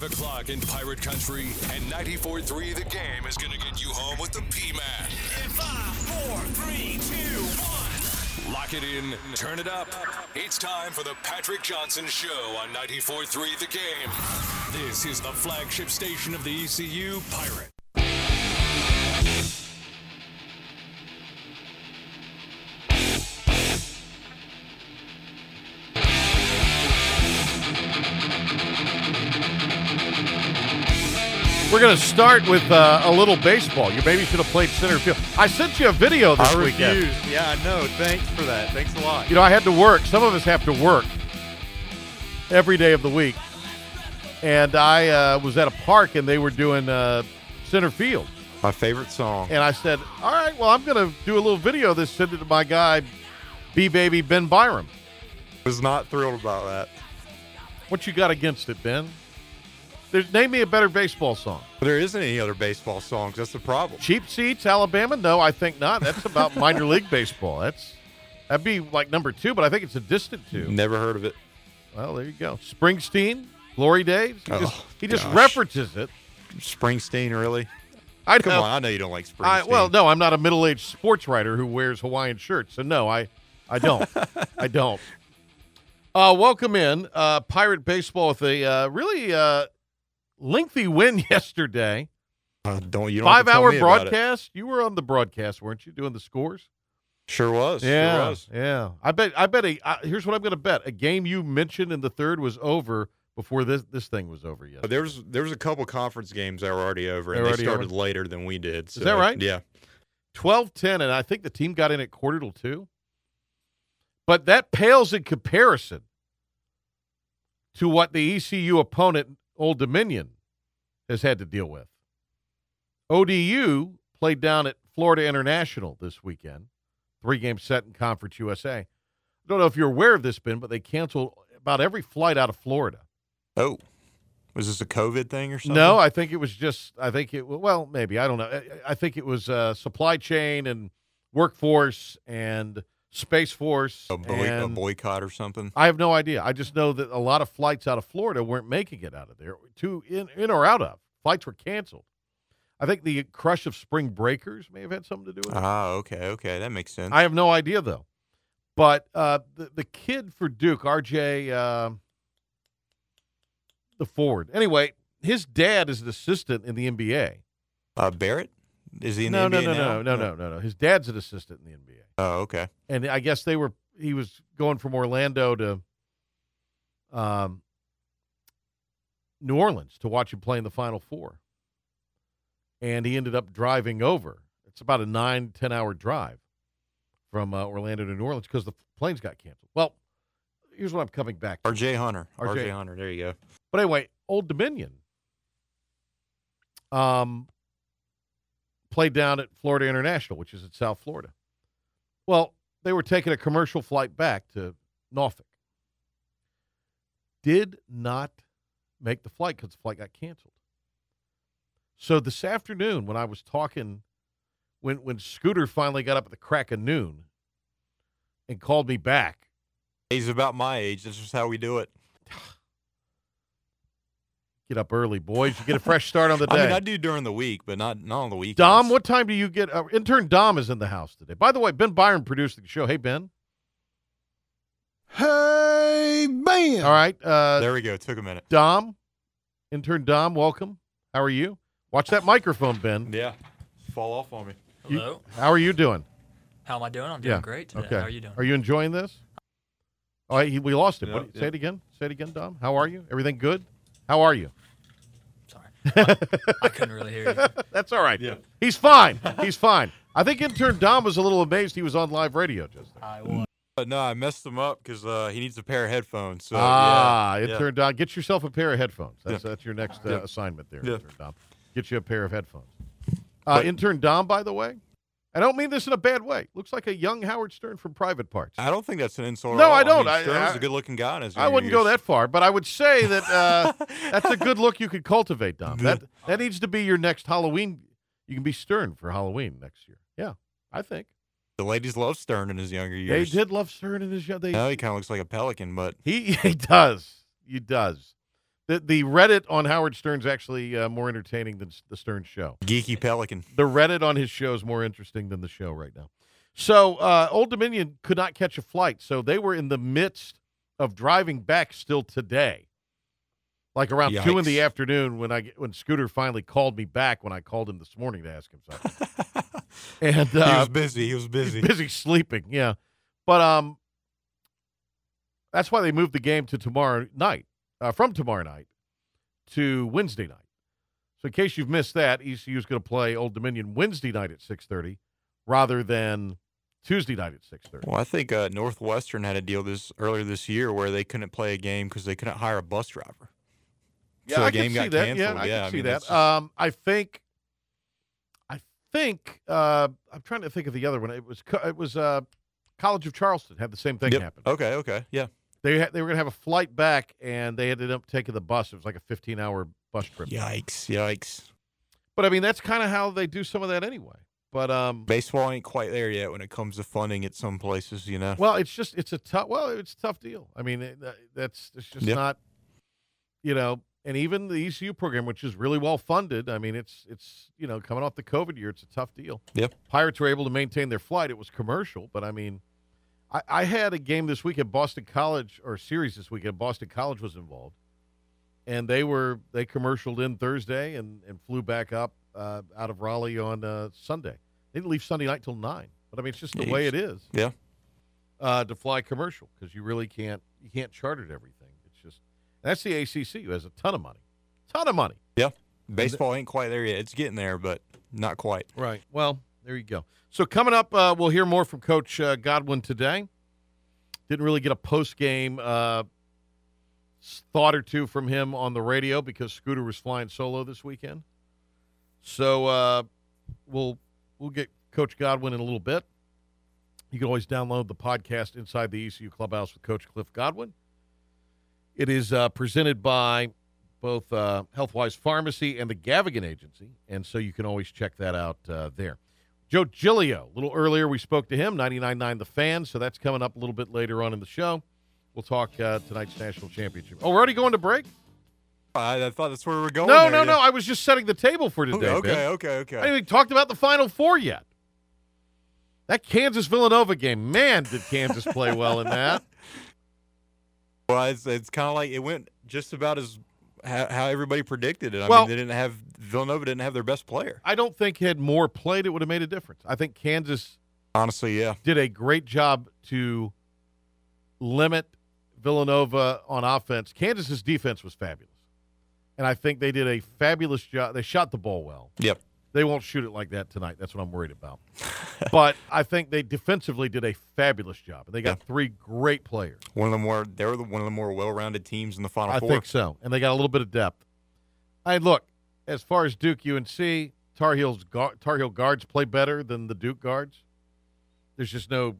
5 o'clock in Pirate Country, and 94.3 The Game is going to get you home with the P-Man. In five, four, three, two, one. Lock it in, turn it up. It's time for the Patrick Johnson Show on 94.3 The Game. This is the flagship station of the ECU Pirate. We're going to start with uh, a little baseball. You maybe should have played center field. I sent you a video this I weekend. Yeah, I know. Thanks for that. Thanks a lot. You know, I had to work. Some of us have to work every day of the week. And I uh, was at a park and they were doing uh, center field. My favorite song. And I said, all right, well, I'm going to do a little video of this, send it to my guy, B Baby Ben Byram. was not thrilled about that. What you got against it, Ben? There's, name me a better baseball song. There isn't any other baseball songs. That's the problem. Cheap Seats, Alabama? No, I think not. That's about minor league baseball. That's that'd be like number two, but I think it's a distant two. Never heard of it. Well, there you go. Springsteen, Glory Days. He just, Oh, he just references it. Springsteen, really? I Come know. on. I know you don't like Springsteen. I, well, no, I'm not a middle-aged sports writer who wears Hawaiian shirts, so no, I, I don't, I don't. Uh, welcome in uh, Pirate Baseball with a uh, really uh, lengthy win yesterday. Uh, don't you don't have to tell Five-hour me about it. broadcast. You were on the broadcast, weren't you, doing the scores? Sure was. Yeah, Sure was. yeah. I bet. I bet. A, uh, here's what I'm going to bet: a game you mentioned in the third was over before this this thing was over yet. But there was there was a couple conference games that were already over, They and they already started later than we did. Is that right? Yeah. 12-10, and I think the team got in at quarter till two. But that pales in comparison to what the ECU opponent, Old Dominion, has had to deal with. ODU played down at Florida International this weekend, three game set in Conference USA. I don't know if you're aware of this, Ben, but they canceled about every flight out of Florida. Oh, was this a COVID thing or something? No, I think it was just. I think it. Well, maybe I don't know. I, I think it was uh, supply chain and workforce and space force. a, boy, a and- boycott or something. I have no idea. I just know that a lot of flights out of Florida weren't making it out of there. To in in or out of flights were canceled. I think the crush of spring breakers may have had something to do with it. Ah, okay, okay, that makes sense. I have no idea though. But uh, the the kid for Duke, RJ, uh, the forward. Anyway, his dad is an assistant in the NBA. uh, Barrett is he in no, the no, NBA no, no, no, no, no, no. His dad's an assistant in the NBA, Oh, okay. and I guess they were. He was going from Orlando to um, New Orleans to watch him play in the Final Four, and he ended up driving over. It's about a nine ten hour drive from uh, Orlando to New Orleans because the planes got canceled. Well, here's what I'm coming back to. R.J. Hunter. RJ. R.J. Hunter. There you go. But anyway, Old Dominion um, played down at Florida International, which is in South Florida. Well, they were taking a commercial flight back to Norfolk. Did not make the flight because the flight got canceled. So this afternoon, when I was talking, when when Scooter finally got up at the crack of noon and called me back, He's about my age. This is how we do it. Get up early, boys. You get a fresh start on the day. I mean, I do during the week, but not not on the weekends. Dom, what time do you get? Uh, intern Dom is in the house today. By the way, Ben Byram produced the show. Hey, Ben. Hey, Ben. All right. Uh, There we go. Took a minute. Dom, intern Dom, welcome. How are you? Watch that microphone, Ben. Yeah. Fall off on me. You- Hello. How are you doing? How am I doing? I'm doing Yeah. great today. Okay. How are you doing? Are you enjoying this? Oh, he, we lost him. Yeah, What- yeah. Say it again. Say it again, Dom. How are you? Everything good? How are you? Sorry. I, I couldn't really hear you. That's all right. Yeah. He's fine. He's fine. I think intern Dom was a little amazed he was on live radio just then. I was. But no, I messed him up because uh, he needs a pair of headphones. So ah, yeah, intern Dom, get yourself a pair of headphones. That's that's your next uh, Yeah. assignment there, Yeah. intern Dom. Get you a pair of headphones. Uh, But- intern Dom, by the way, I don't mean this in a bad way. Looks like a young Howard Stern from Private Parts. I don't think that's an insult. No. I don't. mean, I- Stern's I- a good-looking guy. In his I wouldn't go that far, but I would say that uh, that's a good look you could cultivate, Dom. That that needs to be your next Halloween. You can be Stern for Halloween next year. Yeah, I think The ladies love Stern in his younger years. they did love Stern in his. They No, he kind of looks like a pelican, but He he does. He does. The the Reddit on Howard Stern's actually uh, more entertaining than the Stern show. Geeky Pelican. The Reddit on his show is more interesting than the show right now. So uh, Old Dominion could not catch a flight, so they were in the midst of driving back still today, like around two in the afternoon when I when Scooter finally called me back when I called him this morning to ask him something. and he uh, was busy. He was busy. busy sleeping. Yeah, but um, that's why they moved the game to tomorrow night, uh, from tomorrow night to Wednesday night. So in case you've missed that, ECU is going to play Old Dominion Wednesday night at six thirty, rather than Tuesday night at six thirty. Well, I think uh, Northwestern had a deal this earlier this year where they couldn't play a game because they couldn't hire a bus driver. Yeah, so the I game can got see that. canceled. Yeah, I yeah, can I see mean, that. just- Um, I think, I think, uh, I'm trying to think of the other one. It was it was uh, College of Charleston had the same thing Yep. happen. Okay, okay, yeah. They had, they were going to have a flight back, and they ended up taking the bus. It was like a 15 hour bus trip. Yikes, yikes. But I mean, that's kind of how they do some of that anyway. But um, Baseball ain't quite there yet when it comes to funding at some places, you know. well, it's just it's a tough. Well, it's a tough deal. I mean, it, that's it's just Yeah. not, you know. And even the ECU program, which is really well funded, I mean, it's it's you know coming off the COVID year, it's a tough deal. Yep. Pirates were able to maintain their flight. It was commercial, but I mean, I, I had a game this week at Boston College or a series this weekend. Boston College was involved, and they were they commercialed in Thursday and and flew back up uh, out of Raleigh on uh, Sunday. They didn't leave Sunday night till nine, but I mean, it's just the way it is. Yeah. Uh, to fly commercial because you really can't you can't charter everything. It's just that's the ACC who has a ton of money, ton of money. Yeah. Baseball ain't quite there yet. It's getting there, but not quite. Right. Well, there you go. So coming up, uh, we'll hear more from Coach uh, Godwin today. Didn't really get a post game uh, thought or two from him on the radio because Scooter was flying solo this weekend. So uh, we'll we'll get Coach Godwin in a little bit. You can always download the podcast inside the ECU Clubhouse with Coach Cliff Godwin. It is uh, presented by both uh, HealthWise Pharmacy and the Gavigan Agency, and so you can always check that out there. Joe Giglio, a little earlier we spoke to him, 99.9 The Fan, so that's coming up a little bit later on in the show. We'll talk uh, tonight's national championship. Oh, we're already going to break? I, I thought that's where we were going. no, there, no, yeah. no. I was just setting the table for today. Okay, okay, okay. I haven't even talked about the Final Four yet. That Kansas Villanova game, man, did Kansas play well in that. Well, it's, it's kind of like it went just about as how, how everybody predicted it. I Well- mean, they didn't have Villanova didn't have their best player. I don't think had more played, it would have made a difference. I think Kansas Honestly, yeah. did a great job to limit Villanova on offense. Kansas's defense was fabulous. And I think they did a fabulous job. They shot the ball well. Yep. They won't shoot it like that tonight. That's what I'm worried about. but I think they defensively did a fabulous job. They got three great players. One of the more they were the, one of the more well-rounded teams in the Final I Four. think so. And they got a little bit of depth. I look, as far as Duke UNC, Tar Heels Tar Heel guards play better than the Duke guards. There's just no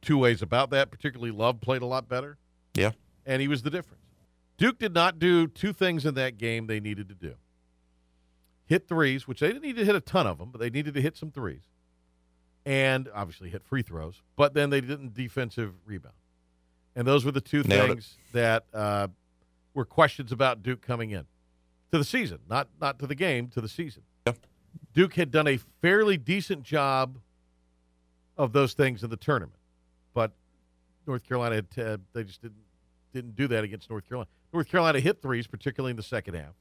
two ways about that. Particularly Love played a lot better. Yeah. And he was the difference. Duke did not do two things in that game they needed to do. Hit threes, which they didn't need to hit a ton of them, but they needed to hit some threes. And obviously hit free throws, but then they didn't defensive rebound. And those were the two Nailed it. things that uh, were questions about Duke coming in to the season, not not to the game, to the season. Yep. Duke had done a fairly decent job of those things in the tournament, but North Carolina had uh, they just didn't didn't do that against North Carolina. North Carolina hit threes, particularly in the second half,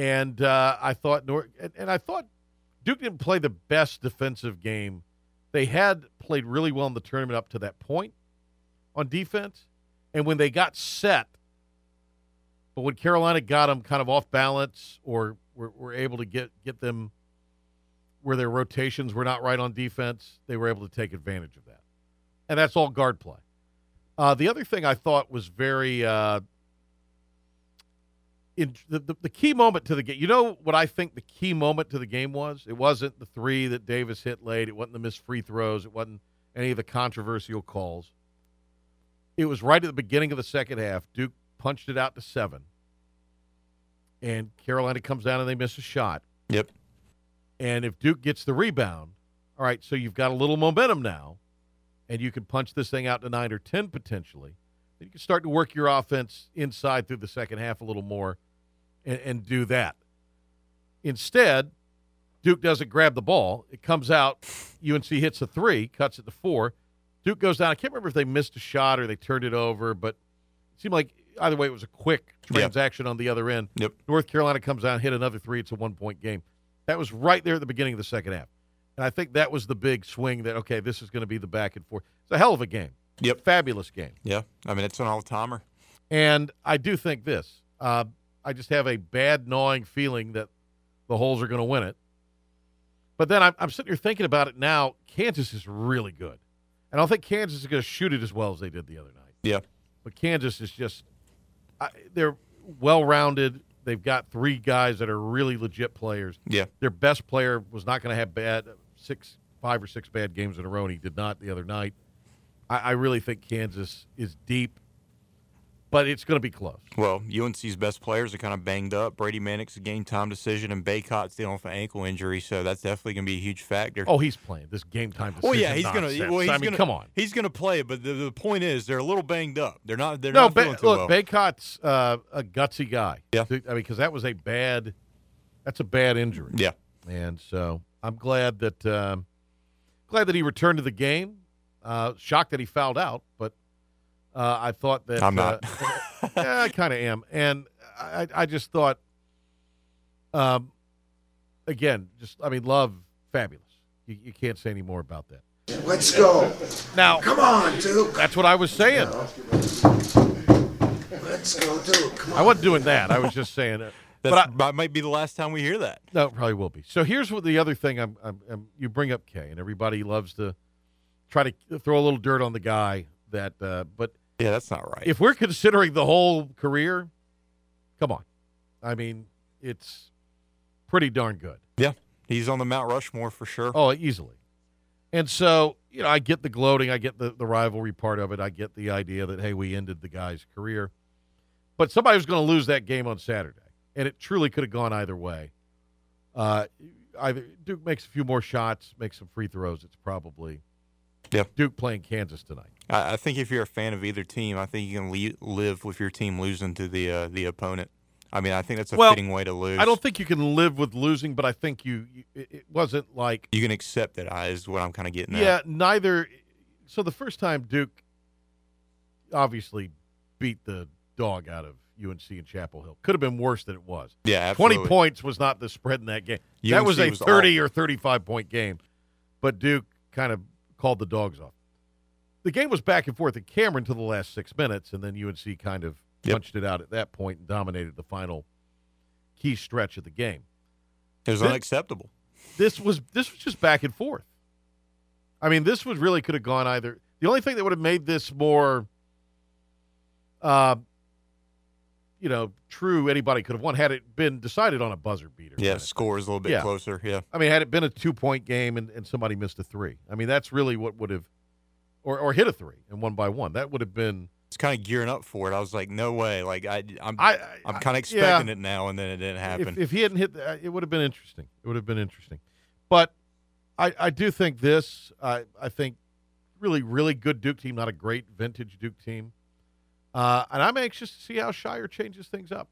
and uh, I thought and, and I thought Duke didn't play the best defensive game. They had played really well in the tournament up to that point on defense, and when they got set, but when Carolina got them kind of off balance or were, were able to get get them where their rotations were not right on defense, they were able to take advantage of that, and that's all guard play. Uh, the other thing I thought was very uh, in the, the the key moment to the game. You know what I think the key moment to the game was? It wasn't the three that Davis hit late. It wasn't the missed free throws. It wasn't any of the controversial calls. It was right at the beginning of the second half. Duke punched it out to seven, and Carolina comes down and they miss a shot. Yep. And if Duke gets the rebound, all right, so you've got a little momentum now, and you can punch this thing out to nine or ten potentially. You can start to work your offense inside through the second half a little more and, and do that. Instead, Duke doesn't grab the ball. It comes out. UNC hits a three, cuts it to four. Duke goes down. I can't remember if they missed a shot or they turned it over, but it seemed like either way it was a quick Yep. transaction on the other end. Yep. North Carolina comes out, hit another three. It's a one point game. That was right there at the beginning of the second half. And I think that was the big swing that, okay, this is going to be the back and forth. It's a hell of a game. Yep. Fabulous game. Yeah. I mean, it's an all timer. And I do think this. Uh, I just have a bad gnawing feeling that the Holes are going to win it. But then I'm, I'm sitting here thinking about it now. Kansas is really good. And I don't think Kansas is going to shoot it as well as they did the other night. Yeah. But Kansas is just, I, they're well rounded. They've got three guys that are really legit players. Yeah. Their best player was not going to have bad six, five or six bad games in a row, and he did not the other night. I, I really think Kansas is deep, but it's going to be close. Well, UNC's best players are kind of banged up. Brady Manek's a game time decision, and Bacot's dealing with an ankle injury, so that's definitely going to be a huge factor. Oh, he's playing this game time. Decision. Well, yeah, he's gonna. Well, he's I mean, gonna, come on. he's gonna play. But the, the point is, they're a little banged up. They're not. They're No, not ba- look, well. Bacot's uh, a gutsy guy. Yeah. I mean, because that was a bad, that's a bad injury. yeah, and so I'm glad that um, glad that he returned to the game. Uh, shocked that he fouled out, but uh, I thought that I'm not. Uh, yeah, I kind of am, and I, I just thought, um, again, just I mean, love fabulous. You, you can't say any more about that. Let's go. Now, Come on, Duke. that's what I was saying. Let's go, Duke. Come I wasn't doing that. I was just saying it. That's, But I, that might be the last time we hear that. No, it probably will be. So here's what the other thing I'm, I'm, I'm you bring up Kay, and everybody loves to try to throw a little dirt on the guy that. Uh, but Yeah, that's not right. if we're considering the whole career, come on, I mean it's pretty darn good. yeah, he's on the Mount Rushmore for sure. Oh, easily. And so you know, I get the gloating, I get the the rivalry part of it, I get the idea that hey, we ended the guy's career, but somebody was going to lose that game on Saturday, and it truly could have gone either way. Uh, either Duke makes a few more shots, makes some free throws. It's probably Yeah. Duke playing Kansas tonight. I, I think if you're a fan of either team, I think you can le- live with your team losing to the uh, the opponent. I mean, I think that's a Well, fitting way to lose. I don't think you can live with losing, but I think you, you it wasn't like you can accept it. I what I'm kind of getting at. Yeah, at. neither. So the first time Duke obviously beat the dog out of UNC in Chapel Hill could have been worse than it was. Yeah, absolutely. Twenty points was not the spread in that game. that was a was thirty or thirty-five point game, but Duke kind of called the dogs off. The game was back and forth at Cameron to the last six minutes, and then UNC kind of Yep. punched it out at that point and dominated the final key stretch of the game It was This- unacceptable. this was this was just back and forth. I mean, this was really could have gone either. The only thing that would have made this more, uh, you know, true anybody could have won had it been decided on a buzzer beater. Yeah, of score is a little bit Yeah. closer. Yeah, I mean, had it been a two point game and, and somebody missed a three, I mean, that's really what would have, or or hit a three and one by one. That would have been. it's kind of gearing up for it. I was like, no way. Like I, I'm, I, am kind of yeah. expecting it now, and then it didn't happen. If, if he hadn't hit, that, it would have been interesting. It would have been interesting. But I, I do think this. I, I think really, really good Duke team, not a great vintage Duke team. Uh, and I'm anxious to see how Scheyer changes things up.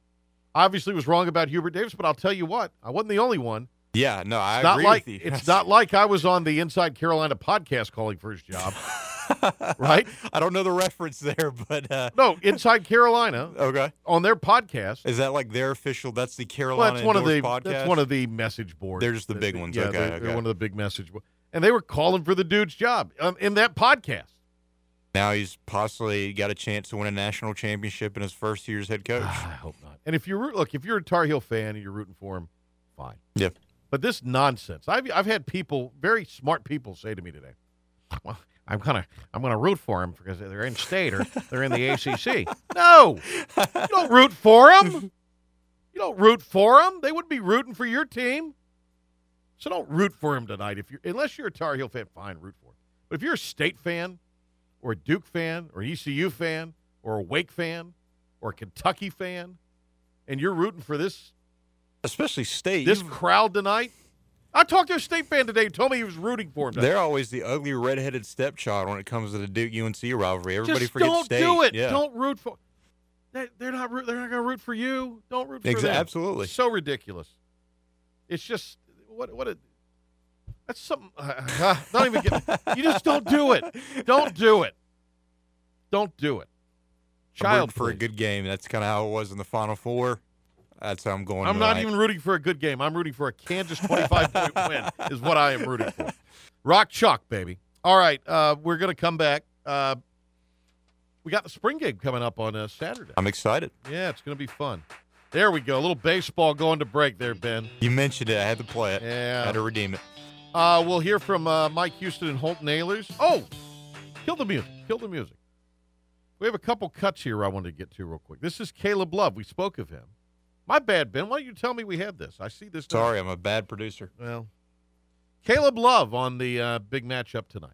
Obviously, was wrong about Hubert Davis, but I'll tell you what, I wasn't the only one. yeah, no, I It's not like with you. it's not like I was on the Inside Carolina podcast calling for his job, right? I don't know the reference there, but uh, No, Inside Carolina okay. on their podcast. Is that like their official? That's the Well, Carolina that's one of the podcast. that's one of the message boards. They're just the big ones. Yeah, Okay, they're, they're one of the big message boards, and they were calling for the dude's job um, in that podcast. now he's possibly got a chance to win a national championship in his first year as head coach. I hope not. And if you root, look, if you're a Tar Heel fan and you're rooting for him, fine. Yeah. But this nonsense, I've I've had people, very smart people, say to me today, "Well, I'm gonna I'm gonna root for him because they're in state or they're in the ACC." No, you don't root for them. You don't root for them. They would be rooting for your team. So don't root for him tonight. If you're unless you're a Tar Heel fan, fine, root for him. But if you're a state fan, or a Duke fan, or an ECU fan, or a Wake fan, or a Kentucky fan, and you're rooting for this Especially state. this crowd tonight, I talked to a state fan today who told me he was rooting for him. today. They're always the ugly redheaded stepchild when it comes to the Duke UNC rivalry. Everybody Just forgets don't state. do it. Yeah. Don't root for. They, they're not. They're not going to root for you. Don't root for Exa- them. absolutely. So ridiculous. It's just what what a. That's something. Uh, don't even get. You just don't do it. Don't do it. Don't do it. Child for a good game. That's kind of how it was in the Final Four. That's how I'm going. I'm not even rooting for a good game. I'm rooting for a Kansas 25 point win. Is what I am rooting for. Rock chalk, baby. All right, uh, we're gonna come back. Uh, we got the spring game coming up on uh, Saturday. I'm excited. Yeah, it's gonna be fun. There we go. A little baseball going to break there, Ben. You mentioned it. I had to play it. Yeah. had to redeem it. Uh, we'll hear from uh, Mike Houston and Holton Ahlers. Oh, kill the music. Kill the music. We have a couple cuts here I wanted to get to real quick. This is Caleb Love. We spoke of him. My bad, Ben. Why don't you tell me we had this? I see this. now. Sorry, I'm a bad producer. Well, Caleb Love on the uh, big matchup tonight.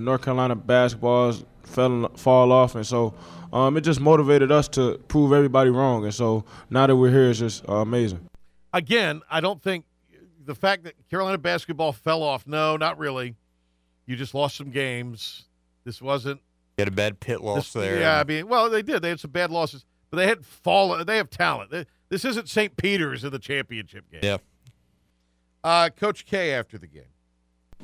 North Carolina basketballs fell fall off, and so um, it just motivated us to prove everybody wrong. And so now that we're here, it's just uh, amazing. Again, I don't think the fact that Carolina basketball fell off. No, not really. You just lost some games. This wasn't You had a bad pit loss This- there. Yeah, I mean, well, they did. They had some bad losses, but they had fallen. They have talent. They- This isn't St. Peter's in the championship game. Yeah. Uh, Coach K after the game.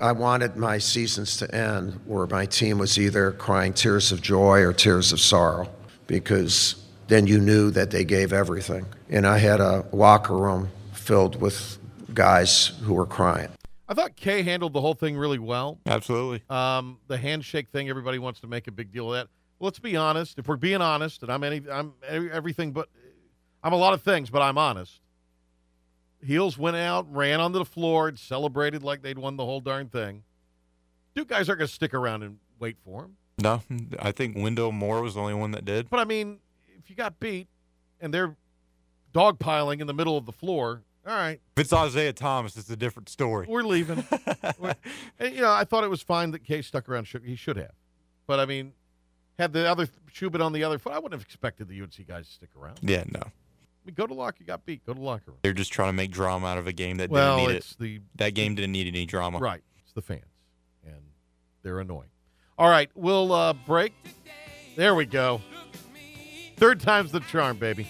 I wanted my seasons to end where my team was either crying tears of joy or tears of sorrow because then you knew that they gave everything. And I had a locker room filled with guys who were crying. I thought K handled the whole thing really well. Absolutely. Um, the handshake thing, everybody wants to make a big deal of that. Let's be honest. If we're being honest, and I'm any, I'm everything, but I'm a lot of things, but I'm honest. Heels went out, ran onto the floor, and celebrated like they'd won the whole darn thing. Duke guys aren't going to stick around and wait for him. No, I think Wendell Moore was the only one that did. But I mean, if you got beat and they're dogpiling in the middle of the floor, all right, If it's Isiah Thomas, it's a different story. we're leaving. We're- and, you know, I thought it was fine that Case stuck around. He should have. But I mean, had the other shoe been on the other foot, I wouldn't have expected the UNC guys to stick around. Yeah, no. I mean, go to lock. You got beat. Go to locker room. They're just trying to make drama out of a game that well, didn't need it's it. the That game didn't need any drama. right. It's the fans, and they're annoying. All right, we'll uh, break. There we go. Third time's the charm, baby.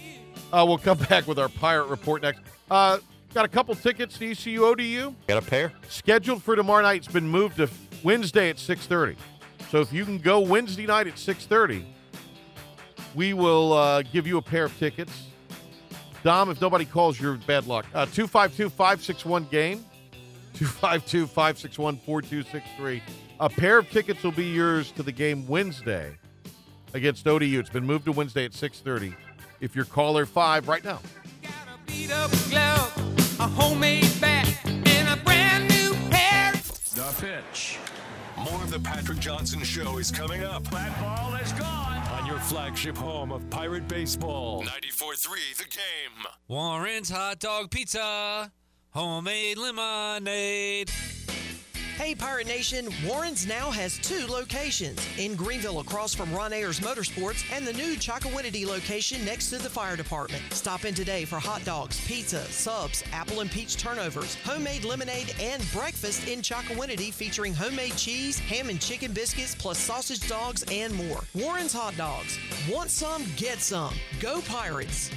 Uh, we'll come back with our pirate report next. Uh, got a couple tickets to ECU ODU Got a pair? scheduled for tomorrow night. It's been moved to Wednesday at 6:30. So if you can go Wednesday night at 6:30, we will uh, give you a pair of tickets. Dom, if nobody calls, you're bad luck. Uh, 252-561 game. 252-561-4263. A pair of tickets will be yours to the game Wednesday against ODU. It's been moved to Wednesday at 6:30. If you're caller 5 right now. glove, a homemade bat, and a brand new pair. The pitch. More of the Patrick Johnson Show is coming up That ball is gone. On your flagship home of Pirate Baseball. 94.3 The Game. Warren's Hot Dog Pizza, homemade lemonade. Hey, Pirate Nation, Warren's now has two locations in Greenville across from Ron Ayers Motorsports and the new Chocowinity location next to the fire department. Stop in today for hot dogs, pizza, subs, apple and peach turnovers, homemade lemonade, and breakfast in Chocowinity featuring homemade cheese, ham and chicken biscuits, plus sausage dogs and more. Warren's Hot Dogs. Want some? Get some. Go Pirates.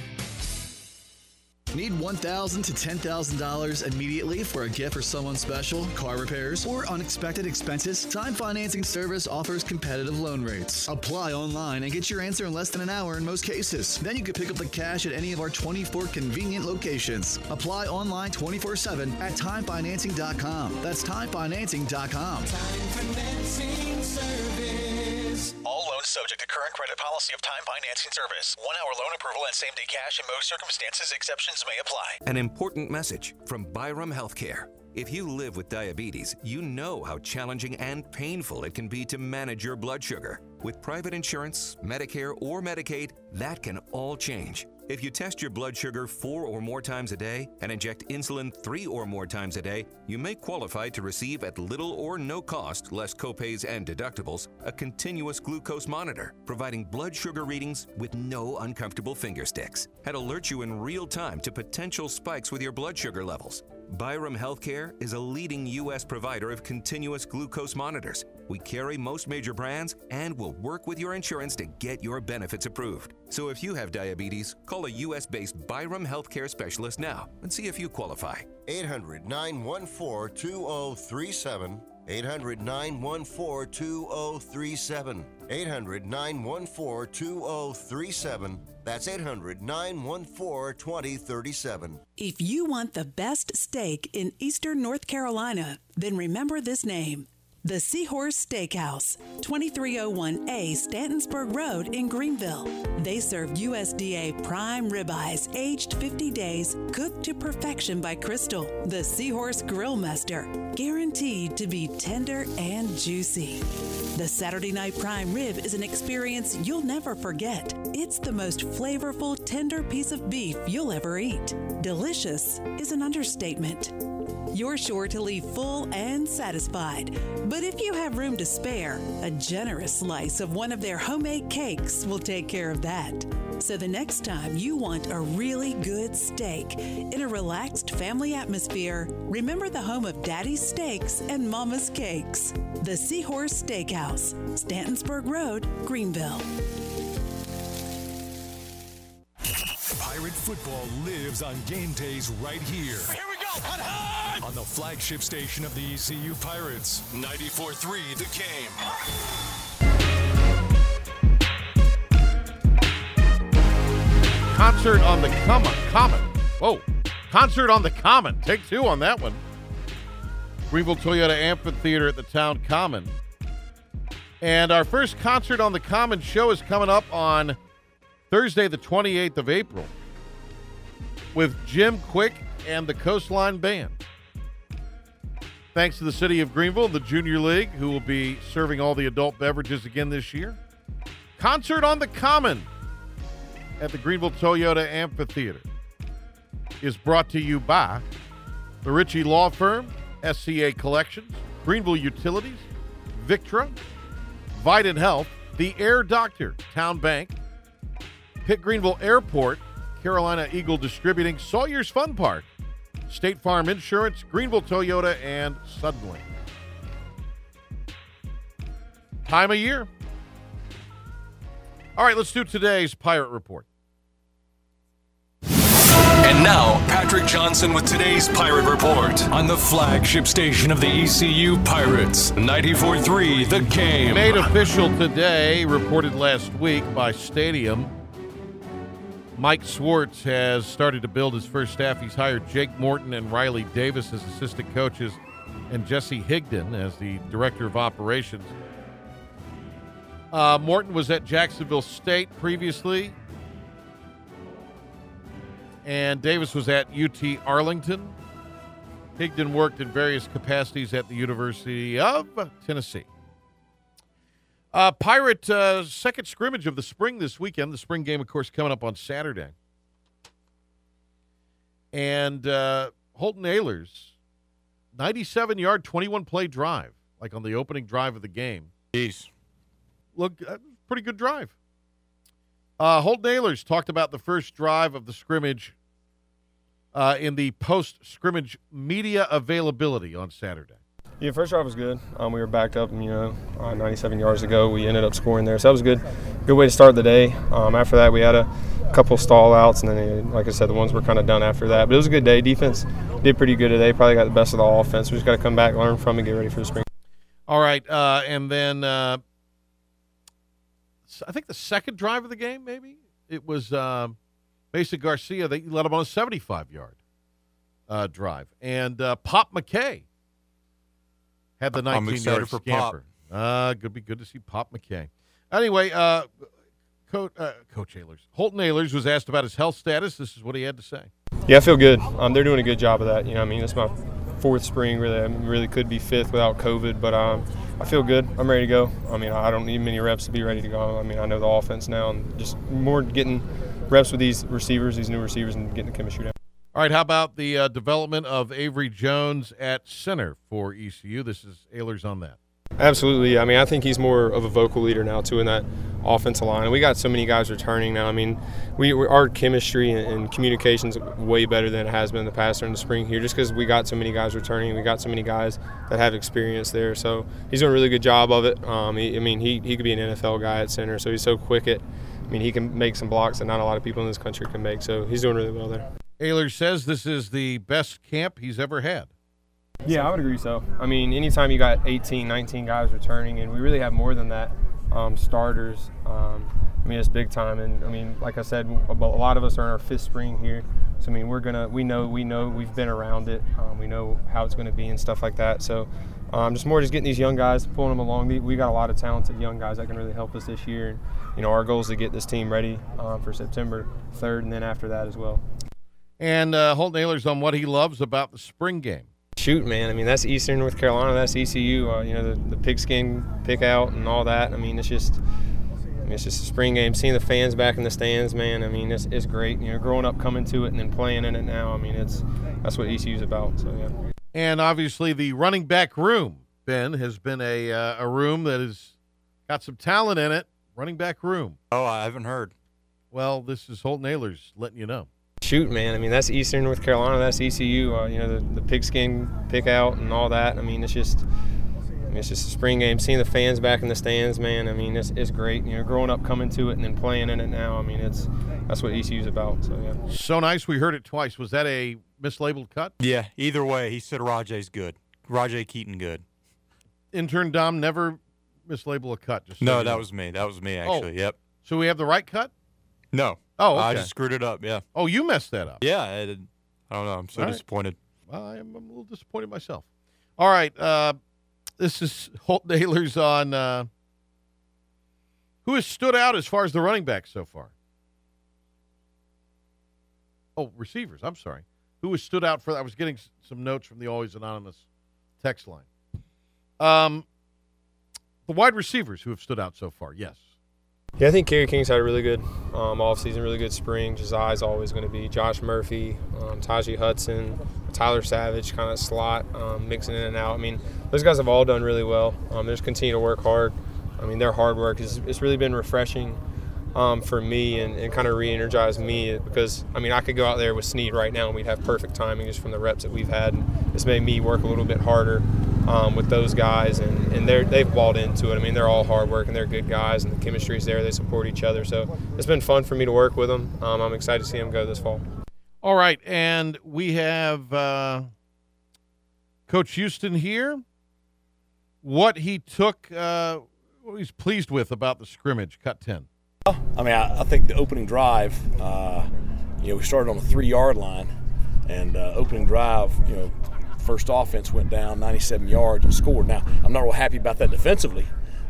Need 1,000 to $10,000 immediately for a gift for someone special, car repairs, or unexpected expenses? Time Financing Service offers competitive loan rates. Apply online and get your answer in less than an hour in most cases. Then you can pick up the cash at any of our 24 convenient locations. Apply online 24 7 at timefinancing.com. That's timefinancing.com. All loans subject to current credit policy of Time Financing Service. One hour loan approval and same day cash in most circumstances. Exceptions may apply. An important message from Byram Healthcare. If you live with diabetes, you know how challenging and painful it can be to manage your blood sugar. With private insurance, Medicare, or Medicaid, that can all change. If you test your blood sugar four or more times a day and inject insulin three or more times a day, you may qualify to receive at little or no cost, less copays and deductibles, a continuous glucose monitor, providing blood sugar readings with no uncomfortable finger sticks. And alert you in real time to potential spikes with your blood sugar levels. Byram Healthcare is a leading U.S. provider of continuous glucose monitors. We carry most major brands and will work with your insurance to get your benefits approved. So if you have diabetes, call a U.S. based Byram Healthcare specialist now and see if you qualify. 800 914 2037. 800 914 2037. 800 914 2037. That's 800 914 2037. If you want the best steak in eastern North Carolina, then remember this name. The Seahorse Steakhouse, 2301A Stantonsburg Road in Greenville. They serve USDA prime ribeyes aged 50 days, cooked to perfection by Crystal, the Seahorse Grill Master, guaranteed to be tender and juicy. The Saturday Night Prime Rib is an experience you'll never forget. It's the most flavorful, tender piece of beef you'll ever eat. Delicious is an understatement. You're sure to leave full and satisfied. But if you have room to spare, a generous slice of one of their homemade cakes will take care of that. So the next time you want a really good steak in a relaxed family atmosphere, remember the home of Daddy's Steaks and Mama's Cakes. The Seahorse Steakhouse, Stantonsburg Road, Greenville. Pirate football lives on game days right here. On the flagship station of the ECU Pirates, 94.3 The Game. Concert on the Common. Common. Whoa. Concert on the Common. Take two on that one. Greenville Toyota Amphitheater at the Town Common. And our first concert on the Common show is coming up on Thursday, the 28th of April, with Jim Quick and the Coastline Band. Thanks to the City of Greenville the Junior League, who will be serving all the adult beverages again this year. Concert on the Common at the Greenville Toyota Amphitheater is brought to you by the Ritchie Law Firm, SCA Collections, Greenville Utilities, Victra, Vidant Health, The Air Doctor, Town Bank, Pitt Greenville Airport, Carolina Eagle Distributing, Sawyer's Fun Park, State Farm Insurance, Greenville Toyota, and Suddenly. Time of year. All right, let's do today's Pirate Report. And now, Patrick Johnson with today's Pirate Report on the flagship station of the ECU Pirates, 94.3 The Game. Made official today, reported last week by Stadium. Mike Schwartz has started to build his first staff. He's hired Jake Morton and Riley Davis as assistant coaches and Jesse Higdon as the director of operations. Uh, Morton was at Jacksonville State previously, and Davis was at UT Arlington. Higdon worked in various capacities at the University of Tennessee. Uh, Pirate uh, second scrimmage of the spring this weekend. The spring game, of course, coming up on Saturday. And uh, Holton Ahlers, 97 yard, 21 play drive, like on the opening drive of the game. Jeez. Look, uh, pretty good drive. Uh, Holton Ahlers talked about the first drive of the scrimmage uh, in the post scrimmage media availability on Saturday. Yeah, first drive was good. Um, we were backed up, you know, uh, 97 yards ago. We ended up scoring there, so that was good. Good way to start the day. Um, after that, we had a couple stall outs, and then, like I said, the ones were kind of done after that. But it was a good day. Defense did pretty good today. Probably got the best of the offense. We just got to come back, learn from, and get ready for the spring. All right, uh, and then uh, I think the second drive of the game, maybe it was um, Mason Garcia. They let him on a 75 yard uh, drive, and uh, Pop McKay had the I'm 19 excited yard for Pop. scamper. Uh, could be good to see Pop McKay. Anyway, uh, Coach, uh, Coach Ahlers, Holton Ahlers was asked about his health status. This is what he had to say. Yeah, I feel good. Um, they're doing a good job of that. You know, I mean, it's my fourth spring. Really, I really could be fifth without COVID, but um, I feel good. I'm ready to go. I mean, I don't need many reps to be ready to go. I mean, I know the offense now, and just more getting reps with these receivers, these new receivers, and getting the chemistry down. All right, how about the uh, development of Avery Jones at center for ECU? This is Ahlers on that. Absolutely. I mean, I think he's more of a vocal leader now too in that offensive line. We got so many guys returning now. I mean, we we- our chemistry and, and communications way better than it has been in the past during the spring here, just because we got so many guys returning. We got so many guys that have experience there. So he's doing a really good job of it. Um, he, I mean, he he could be an NFL guy at center. So he's so quick at. I mean, he can make some blocks that not a lot of people in this country can make. So he's doing really well there. Ahlers says this is the best camp he's ever had. Yeah, I would agree so. I mean, anytime you got 18, 19 guys returning, and we really have more than that um, starters, um, I mean, it's big time. And I mean, like I said, a lot of us are in our fifth spring here. So I mean, we're gonna, we know, we know, we've been around it. Um, we know how it's going to be and stuff like that. So um, just more just getting these young guys, pulling them along. We- We got a lot of talented young guys that can really help us this year. And you know, our goal is to get this team ready um, for September 3rd, and then after that as well. And uh, Holton Ahlers on what he loves about the spring game. Shoot, man. I mean, that's Eastern North Carolina. That's ECU. Uh, you know, the, the pigskin pick out and all that. I mean, it's just, I mean, it's just a spring game. Seeing the fans back in the stands, man. I mean, it's, it's great. You know, growing up, coming to it, and then playing in it now. I mean, it's that's what ECU's about. So yeah. And obviously, the running back room, Ben, has been a uh, a room that has got some talent in it. Running back room. Oh, I haven't heard. Well, this is Holton Ahlers letting you know. Shoot, man. I mean, that's Eastern North Carolina. That's ECU. Uh, you know, the, the pigskin pick out and all that. I mean, it's just, I mean, it's just a spring game. Seeing the fans back in the stands, man. I mean, it's, it's great. You know, growing up, coming to it, and then playing in it now. I mean, it's that's what ECU's about. So yeah. So nice. We heard it twice. Was that a mislabeled cut? Yeah, either way, he said Rajay's good. Rajay Keaton good. Intern Dom never mislabel a cut. Just No, you that know. was me. That was me, Oh. actually. Yep. So we have the right cut. No. Oh, I just screwed it up. Yeah. Oh, you messed that up. Yeah. I. I don't know. I'm so All right. disappointed. I am a little disappointed myself. All right. Uh, this is Holt Ahlers on uh, who has stood out as far as the running backs so far. Oh, receivers. I'm sorry. Who has stood out for? I was getting some notes from the always anonymous text line. Um, the wide receivers who have stood out so far. Yes. Yeah, I think Kerry King's had a really good um, offseason, really good spring. Josiah's always going to be. Josh Murphy, um, Tajee Hudson, Tyler Savage, kind of slot, um, mixing in and out. I mean, those guys have all done really well. Um, they just continue to work hard. I mean, their hard work is it's really been refreshing um, for me and, and kind of re-energized me because I mean I could go out there with Snead right now and we'd have perfect timing just from the reps that we've had. It's made me work a little bit harder um, with those guys and, and they're they've bought into it. I mean they're all hard work and they're good guys and the chemistry's there. They support each other. So it's been fun for me to work with them. Um, I'm excited to see them go this fall. All right, and we have uh, Coach Houston here. What he took, uh, what he's pleased with about the scrimmage, cut ten. I mean, I, I think the opening drive, uh, you know, we started on the three yard line, and uh, opening drive, you know, first offense went down 97 yards and scored. Now, I'm not real happy about that defensively,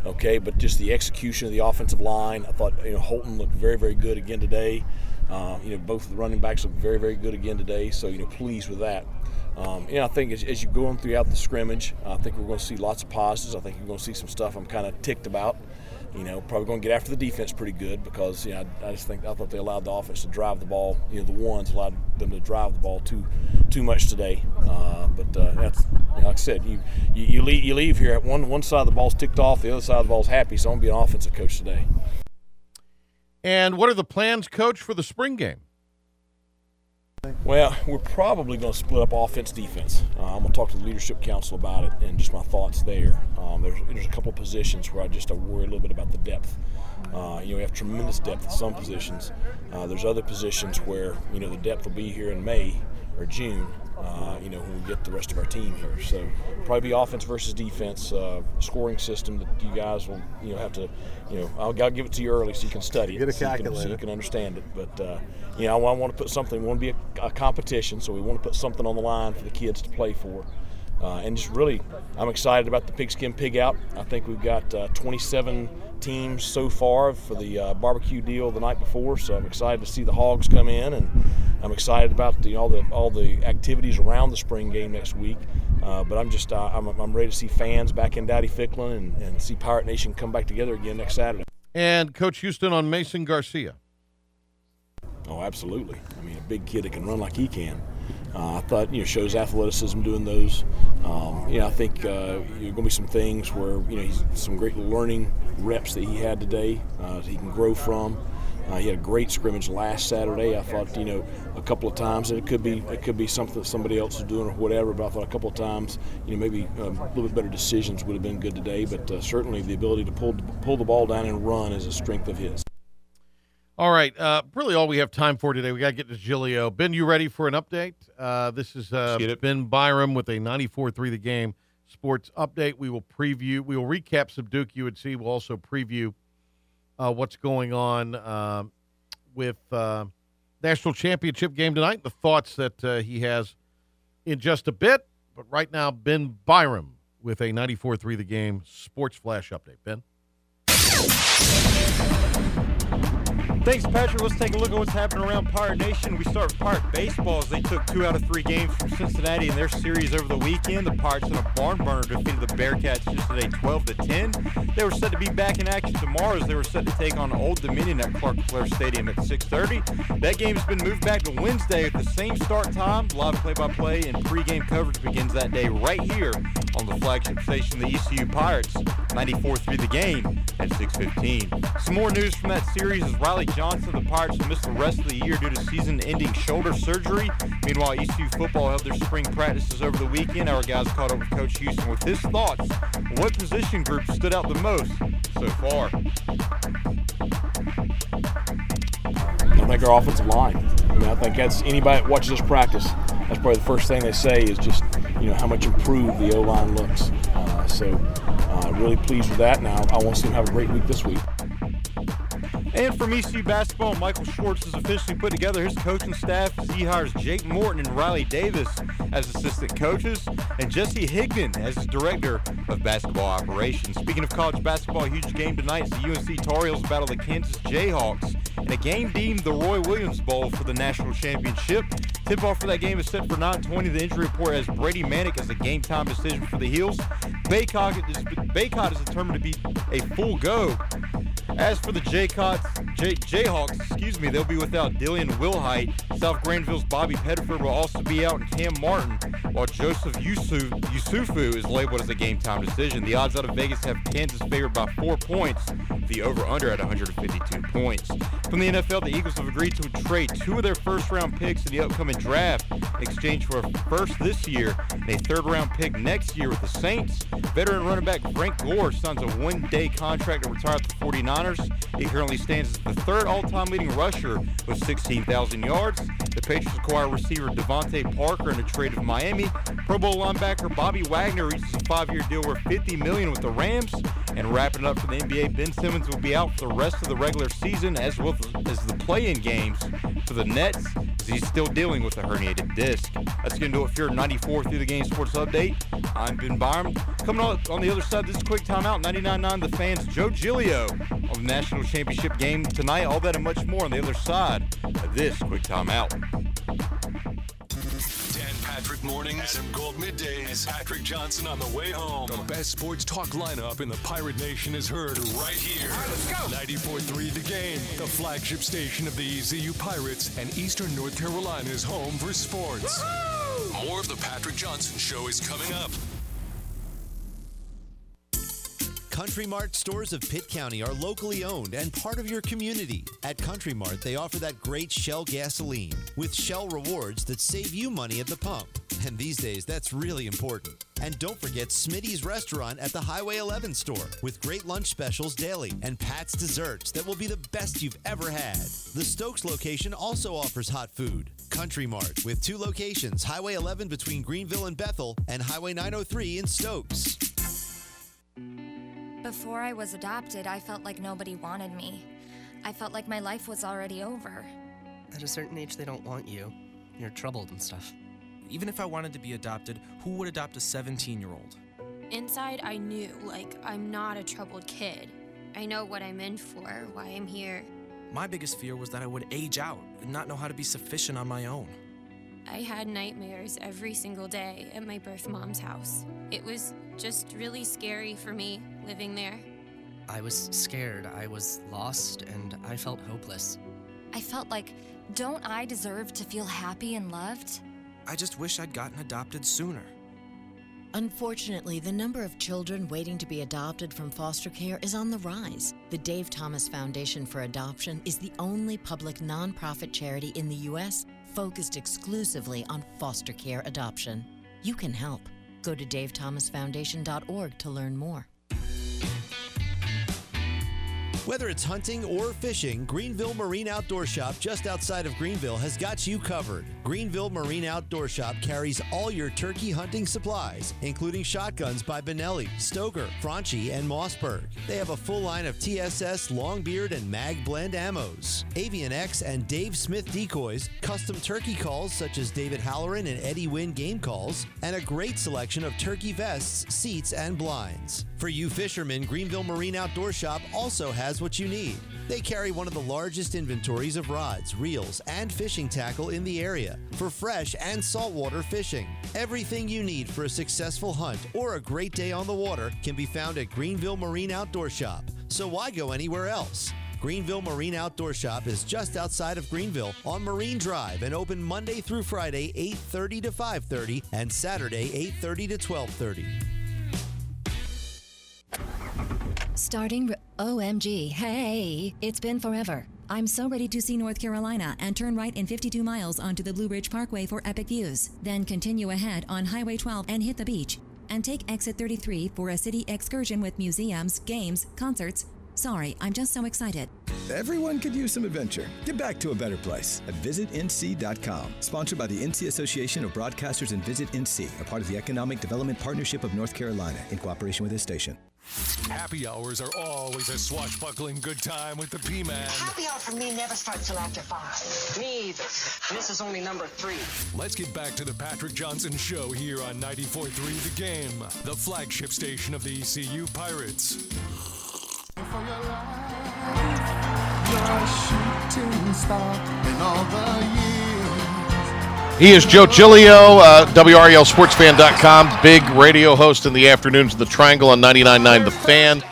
okay, but just the execution of the offensive line, I thought, you know, Holton looked very, very good again today. Uh, you know, both of the running backs looked very, very good again today, so, you know, pleased with that. Um, you know, I think as, as you're going throughout the scrimmage, I think we're going to see lots of positives. I think you're going to see some stuff I'm kind of ticked about. You know, probably going to get after the defense pretty good because you know I, I just think I thought they allowed the offense to drive the ball. You know, the ones allowed them to drive the ball too too much today. Uh, but uh, that's you know, like I said, you you, you leave you leave here at one one side of the ball's ticked off, the other side of the ball's happy. So I'm gonna be an offensive coach today. And what are the plans, Coach, for the spring game? Well, we're probably going to split up offense defense. Uh, I'm going to talk to the leadership council about it and just my thoughts there. Um, there's, there's a couple positions where I just uh, worry a little bit about the depth. Uh, you know, we have tremendous depth at some positions. Uh, there's other positions where you know the depth will be here in May or June. Uh, you know, when we get the rest of our team here, so probably be offense versus defense uh, scoring system that you guys will you know have to you know I'll, I'll give it to you early so you can study Get a it, so you, can, so you can understand it. But uh, you know, I want to put something. We want to be a, a competition, so we want to put something on the line for the kids to play for. Uh, and just really, I'm excited about the pigskin pig out. I think we've got uh, 27 teams so far for the uh, barbecue deal the night before, so I'm excited to see the hogs come in, and I'm excited about the, all the all the activities around the spring game next week. Uh, but I'm just uh, I'm, I'm ready to see fans back in Dowdy-Ficklen and, and see Pirate Nation come back together again next Saturday. And Coach Houston on Mason Garcia. Oh, absolutely. I mean, a big kid that can run like he can. Uh, I thought you know shows athleticism doing those. Um, you know, I think uh, you're going to be some things where you know he's some great learning reps that he had today. Uh, he can grow from. Uh, he had a great scrimmage last Saturday. I thought, you know, a couple of times, and it could be it could be something that somebody else is doing or whatever. But I thought a couple of times, you know, maybe um, a little bit better decisions would have been good today. But uh, certainly the ability to pull pull the ball down and run is a strength of his. All right, uh, really all we have time for today. We got to get to Giglio. Ben, you ready for an update? Uh, this is uh, Ben Byram with a 94-3 the game sports update. We will preview, we will recap some Duke UNC. We'll also preview uh, what's going on uh, with uh, national championship game tonight. The thoughts that uh, he has in just a bit. But right now, Ben Byram with a 94-3 the game sports flash update. Ben. Thanks, Patrick. Let's take a look at what's happening around Pirate Nation. We start with Pirate Baseball as they took two out of three games from Cincinnati in their series over the weekend. The Pirates in a barn burner defeated the Bearcats yesterday 12 to 10. They were set to be back in action tomorrow as they were set to take on Old Dominion at Clark-LeClair Stadium at 6:30. That game has been moved back to Wednesday at the same start time. Live play-by-play and pregame coverage begins that day right here on the flagship station, the ECU Pirates, 94-3 the game at 6:15. Some more news from that series is Riley Johnson, the Pirates, will miss the rest of the year due to season-ending shoulder surgery. Meanwhile, ECU football held their spring practices over the weekend. Our guys caught up with Coach Houston with his thoughts what position group stood out the most so far. I think our offensive line. I mean, I think that's anybody that watches us practice. That's probably the first thing they say is just you know how much improved the O line looks. Uh, so, uh, really pleased with that. Now I want to see them have a great week this week. And from ECU basketball, Michael Schwartz has officially put together his coaching staff as he hires Jake Morton and Riley Davis as assistant coaches, and Jesse Higdon as director of basketball operations. Speaking of college basketball, a huge game tonight is the UNC Tar Heels battle the Kansas Jayhawks in a game deemed the Roy Williams Bowl for the national championship. Tip-off for that game is set for 9:20. The injury report has Brady Manek as a game-time decision for the Heels. Bacot is, Bacot is determined to be a full go. As for the Jayhawks, excuse me, they'll be without Dillon Wilhite. South Granville's Bobby Pettiford will also be out, and Cam Martin, while Joseph Yusuf, Yesufu is labeled as a game-time decision. The odds out of Vegas have Kansas favored by four points. The over/under at 152 points. From the NFL, the Eagles have agreed to trade two of their first-round picks in the upcoming draft in exchange for a first this year and a third-round pick next year with the Saints. Veteran running back Frank Gore signs a one-day contract to retire at the 49ers. He currently stands as the third all-time leading rusher with 16,000 yards. The Patriots acquire receiver DeVante Parker in a trade of Miami. Pro Bowl linebacker Bobby Wagner reaches a five-year deal worth 50 million with the Rams. And wrapping it up for the NBA, Ben Simmons will be out for the rest of the regular season as well as the play-in games for the Nets as he's still dealing with a herniated disc. That's going to do it for your 94 through the game sports update. I'm Ben Byram. Coming on, on the other side this quick timeout, 99.9 the fans, Joe Giglio on the national championship game tonight. All that and much more on the other side of this quick timeout. Dan Patrick mornings, Adam Gold middays, Patrick Johnson on the way home. The best sports talk lineup in the Pirate Nation is heard right here. let's go. 94.3 The Game, the flagship station of the ECU Pirates and Eastern North Carolina's home for sports. More of the Patrick Johnson Show is coming up. Country Mart stores of Pitt County are locally owned and part of your community. At Country Mart, they offer that great Shell gasoline with Shell rewards that save you money at the pump. And these days, that's really important. And don't forget Smitty's restaurant at the Highway 11 store with great lunch specials daily and Pat's desserts that will be the best you've ever had. The Stokes location also offers hot food. Country Mart with two locations Highway 11 between Greenville and Bethel and Highway 903 in Stokes. Before I was adopted, I felt like nobody wanted me. I felt like my life was already over. At a certain age, they don't want you. You're troubled and stuff. Even if I wanted to be adopted, who would adopt a 17 year old? Inside, I knew, like, I'm not a troubled kid. I know what I'm in for, why I'm here. My biggest fear was that I would age out and not know how to be sufficient on my own. I had nightmares every single day at my birth mom's house. It was just really scary for me living there. I was scared, I was lost, and I felt hopeless. I felt like, don't I deserve to feel happy and loved? I just wish I'd gotten adopted sooner. Unfortunately, the number of children waiting to be adopted from foster care is on the rise. The Dave Thomas Foundation for Adoption is the only public nonprofit charity in the U.S. focused exclusively on foster care adoption. You can help. Go to davethomasfoundation.org to learn more. Whether it's hunting or fishing, Greenville Marine Outdoor Shop just outside of Greenville has got you covered. Greenville Marine Outdoor Shop carries all your turkey hunting supplies, including shotguns by Benelli, Stoeger, Franchi, and Mossberg. They have a full line of TSS, Longbeard, and Mag Blend ammos, Avian X and Dave Smith decoys, custom turkey calls such as David Halloran and Eddie Wynn game calls, and a great selection of turkey vests, seats, and blinds. For you fishermen, Greenville Marine Outdoor Shop also has what you need. They carry one of the largest inventories of rods, reels, and fishing tackle in the area for fresh and saltwater fishing. Everything you need for a successful hunt or a great day on the water can be found at Greenville Marine Outdoor Shop. So why go anywhere else? Greenville Marine Outdoor Shop is just outside of Greenville on Marine Drive and open Monday through Friday 8:30 to 5:30 and Saturday 8:30 to 12:30. Starting. Re- OMG, hey, it's been forever. I'm so ready to see North Carolina and turn right in 52 miles onto the Blue Ridge Parkway for epic views. Then continue ahead on Highway 12 and hit the beach. And take exit 33 for a city excursion with museums, games, concerts. Sorry, I'm just so excited. Everyone could use some adventure. Get back to a better place at visitnc.com. Sponsored by the NC Association of Broadcasters and Visit NC, a part of the Economic Development Partnership of North Carolina in cooperation with this station. Happy hours are always a swashbuckling good time with the P-Man. Happy hour for me never starts till after five. Me either. This is only number three. Let's get back to the Patrick Johnson Show here on 94.3 The Game, the flagship station of the ECU Pirates. He is Joe Giglio, uh, WRALSportsFan.com, big radio host in the afternoons of the Triangle on 99.9 The Fan.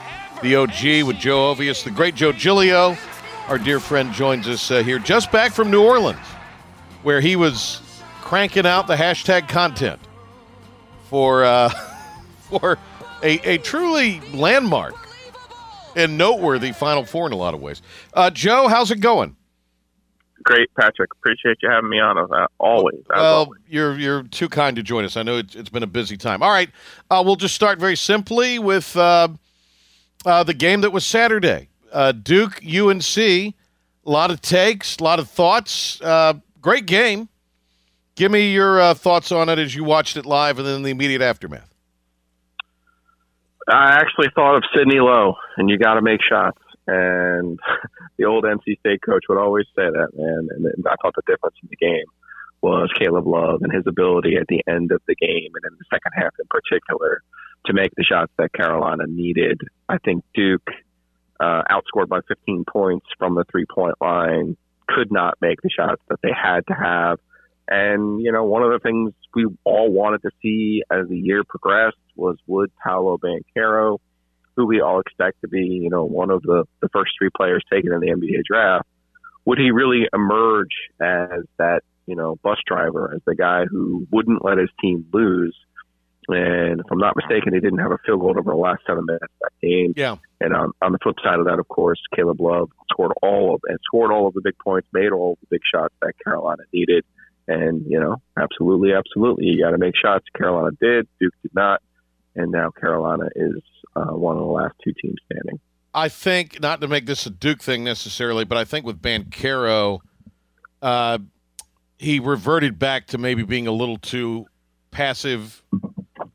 The OG with Joe Ovies. The great Joe Giglio, our dear friend, joins us uh, here just back from New Orleans, where he was cranking out the hashtag content for uh, for a, a truly landmark and noteworthy Final Four in a lot of ways. Uh, Joe, how's it going? Great, Patrick. Appreciate you having me on. Uh, always. Well, always. you're you're too kind to join us. I know it's, it's been a busy time. All right, uh, we'll just start very simply with uh, uh, the game that was Saturday. Uh, Duke UNC. A lot of takes, a lot of thoughts. Uh, great game. Give me your uh, thoughts on it as you watched it live, and then the immediate aftermath. I actually thought of Sidney Lowe, and you got to make shots. And the old NC State coach would always say that, man. And, and I thought the difference in the game was Caleb Love and his ability at the end of the game and in the second half in particular to make the shots that Carolina needed. I think Duke, uh, outscored by 15 points from the three point line, could not make the shots that they had to have. And, you know, one of the things we all wanted to see as the year progressed was would Paolo Banchero, who we all expect to be, you know, one of the, the first three players taken in the NBA draft, would he really emerge as that, you know, bus driver, as the guy who wouldn't let his team lose? And if I'm not mistaken, he didn't have a field goal over the last seven minutes of that game. Yeah. And on, on the flip side of that, of course, Caleb Love scored all of and scored all of the big points, made all of the big shots that Carolina needed. And you know, absolutely, absolutely, you got to make shots. Carolina did, Duke did not, and now Carolina is uh, one of the last two teams standing. I think not to make this a Duke thing necessarily, but I think with Banchero, uh, he reverted back to maybe being a little too passive,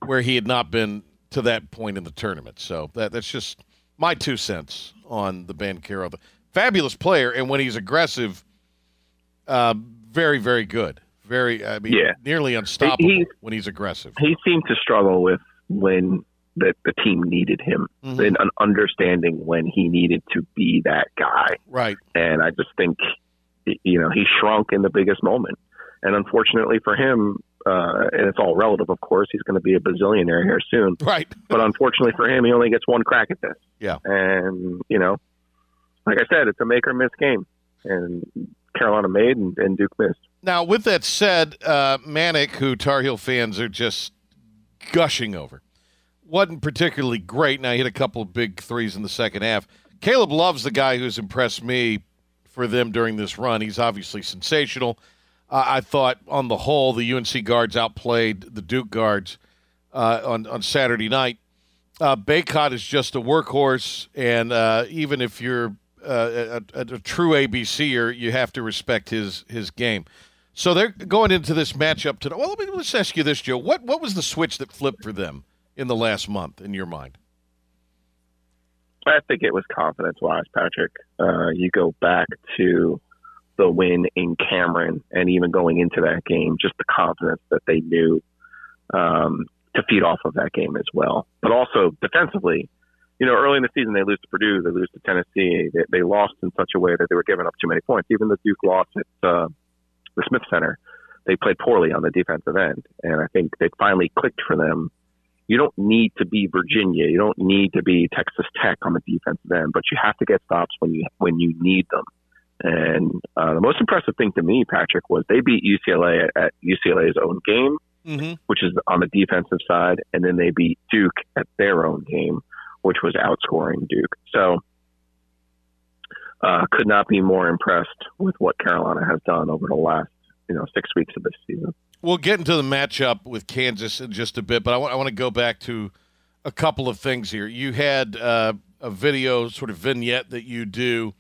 where he had not been to that point in the tournament. So that that's just my two cents on the Banchero. The fabulous player, and when he's aggressive, uh, very very good. Very, I mean, Yeah. nearly unstoppable He- when he's aggressive. He seemed to struggle with when the, the team needed him, Mhm. and an understanding when he needed to be that guy. Right. And I just think, you know, he shrunk in the biggest moment. And unfortunately for him, uh, and it's all relative, of course, he's going to be a bazillionaire here soon. Right. But unfortunately for him, he only gets one crack at this. Yeah. And, you know, like I said, it's a make or miss game. And Carolina made and, and Duke missed. Now, with that said, uh, Manek, who Tar Heel fans are just gushing over, wasn't particularly great. Now, he hit a couple of big threes in the second half. Caleb Love's the guy who's impressed me for them during this run. He's obviously sensational. Uh, I thought, on the whole, the UNC guards outplayed the Duke guards uh, on on Saturday night. Uh, Bacot is just a workhorse, and uh, even if you're uh, a, a, a, true ABCer, you have to respect his his game. So they're going into this matchup today. Well, let me, let's ask you this, Joe. What what was the switch that flipped for them in the last month, in your mind? I think it was confidence wise, Patrick. Uh, you go back to the win in Cameron and even going into that game, just the confidence that they knew um, to feed off of that game as well. But also defensively, you know, early in the season they lose to Purdue, they lose to Tennessee, they, they lost in such a way that they were giving up too many points. Even the Duke loss at uh, the Smith Center, they played poorly on the defensive end, and I think they finally clicked for them. You don't need to be Virginia, you don't need to be Texas Tech on the defensive end, but you have to get stops when you when you need them. And uh, the most impressive thing to me, Patrick, was they beat UCLA at, at UCLA's own game, mm-hmm. which is on the defensive side, and then they beat Duke at their own game, which was outscoring Duke. So, uh, could not be more impressed with what Carolina has done over the last, you know, six weeks of this season. We'll get into the matchup with Kansas in just a bit, but I want, I want to go back to a couple of things here. You had uh, a video sort of vignette that you do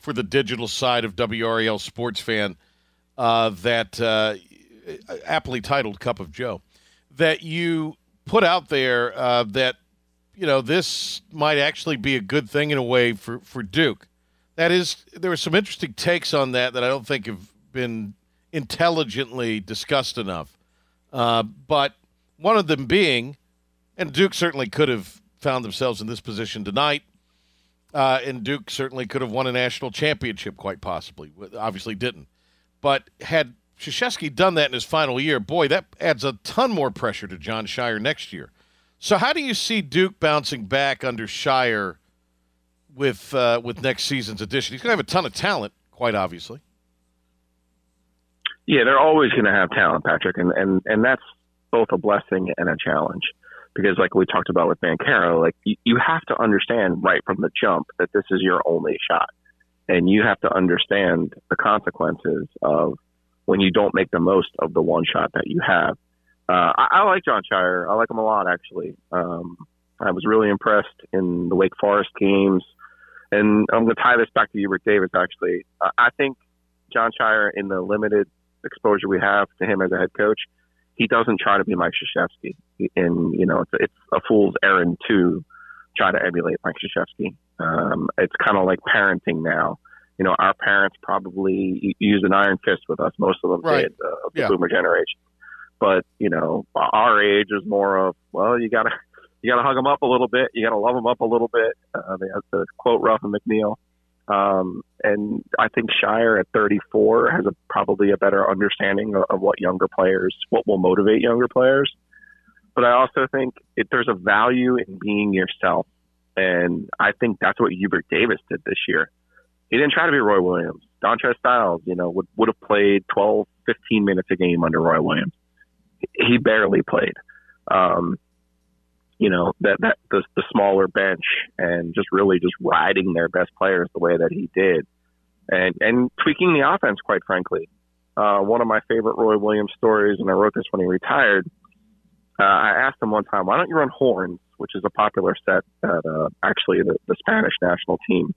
for the digital side of WRAL Sports Fan uh, that uh, aptly titled Cup of Joe that you put out there uh, that you know this might actually be a good thing in a way for for Duke. That is, there were some interesting takes on that that I don't think have been intelligently discussed enough. Uh, but one of them being, and Duke certainly could have found themselves in this position tonight uh, and Duke certainly could have won a national championship, quite possibly. Obviously, didn't. But had Krzyzewski done that in his final year, boy, that adds a ton more pressure to Jon Scheyer next year. So, how do you see Duke bouncing back under Scheyer with uh, with next season's edition? He's going to have a ton of talent, quite obviously. Yeah, they're always going to have talent, Patrick, and, and and that's both a blessing and a challenge because like we talked about with Banchero, like you, you have to understand right from the jump that this is your only shot. And you have to understand the consequences of when you don't make the most of the one shot that you have. Uh, I, I like Jon Scheyer. I like him a lot, actually. Um, I was really impressed in the Wake Forest games. And I'm going to tie this back to Hubert Davis, actually. Uh, I think Jon Scheyer, in the limited exposure we have to him as a head coach, he doesn't try to be Mike Krzyzewski, and you know it's, it's a fool's errand to try to emulate Mike Krzyzewski. Um, it's kind of like parenting now. You know, our parents probably use an iron fist with us. Most of them right. did, uh, of the yeah. boomer generation. But you know, our age is more of well, you gotta you gotta hug them up a little bit, you gotta love them up a little bit. Uh, they have to quote Ruff and McNeil. Um, and I think Scheyer at 34 has a, probably a better understanding of, of, what younger players, what will motivate younger players. But I also think it, there's a value in being yourself. And I think that's what Hubert Davis did this year. He didn't try to be Roy Williams. Dontrez Styles, you know, would, would have played 12, 15 minutes a game under Roy Williams. He barely played. Um, you know that that the, the smaller bench and just really just riding their best players the way that he did, and and tweaking the offense. Quite frankly, uh, one of my favorite Roy Williams stories, and I wrote this when he retired. Uh, I asked him one time, "Why don't you run horns?" Which is a popular set that uh, actually the, the Spanish national team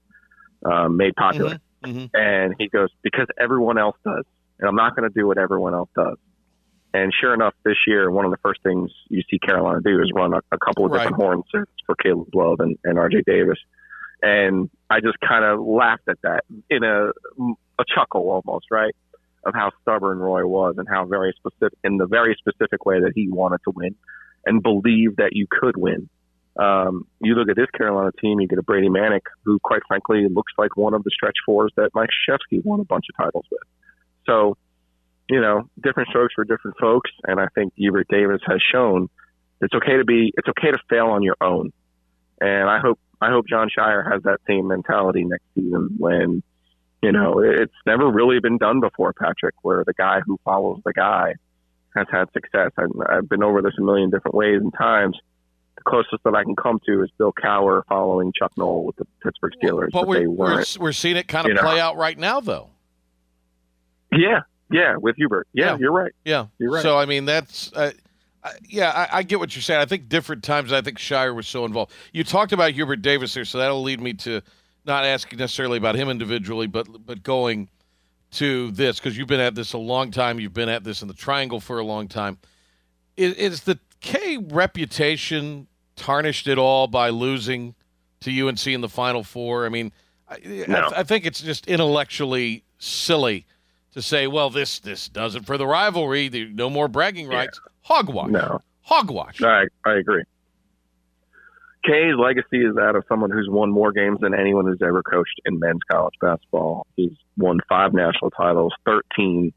uh, made popular. Mm-hmm. Mm-hmm. And he goes, "Because everyone else does, and I'm not going to do what everyone else does." And sure enough, this year, one of the first things you see Carolina do is run a, a couple of Right. different horn sets for Caleb Love and, and RJ Davis. And I just kind of laughed at that in a, a chuckle almost, right? Of how stubborn Roy was and how very specific, in the very specific way that he wanted to win and believe that you could win. Um, you look at this Carolina team, you get a Brady Manek, who quite frankly looks like one of the stretch fours that Mike Krzyzewski won a bunch of titles with. So, you know, different strokes for different folks, and I think Hubert Davis has shown it's okay to be it's okay to fail on your own. And I hope I hope Jon Scheyer has that same mentality next season when You know, it's never really been done before, Patrick, where the guy who follows the guy has had success. I've, I've been over this a million different ways and times. The closest that I can come to is Bill Cowher following Chuck Noll with the Pittsburgh Steelers, But but, we're, we're we're seeing it kind you of know. play out right now, though. Yeah, yeah, with Hubert. Yeah, you're right. Yeah, You're right. So I mean, that's uh, I, yeah, I, I get what you're saying. I think different times. I think Scheyer was so involved. You talked about Hubert Davis there, so that'll lead me to not asking necessarily about him individually, but but going to this because you've been at this a long time. You've been at this in the Triangle for a long time. Is, is the K reputation tarnished at all by losing to UNC in the Final Four? I mean, I, No. I, I think it's just intellectually silly to say, well, this this does it for the rivalry. There- No more bragging rights. Hogwash. No. Hogwash. I, I agree. K's legacy is that of someone who's won more games than anyone who's ever coached in men's college basketball. He's won five national titles, 13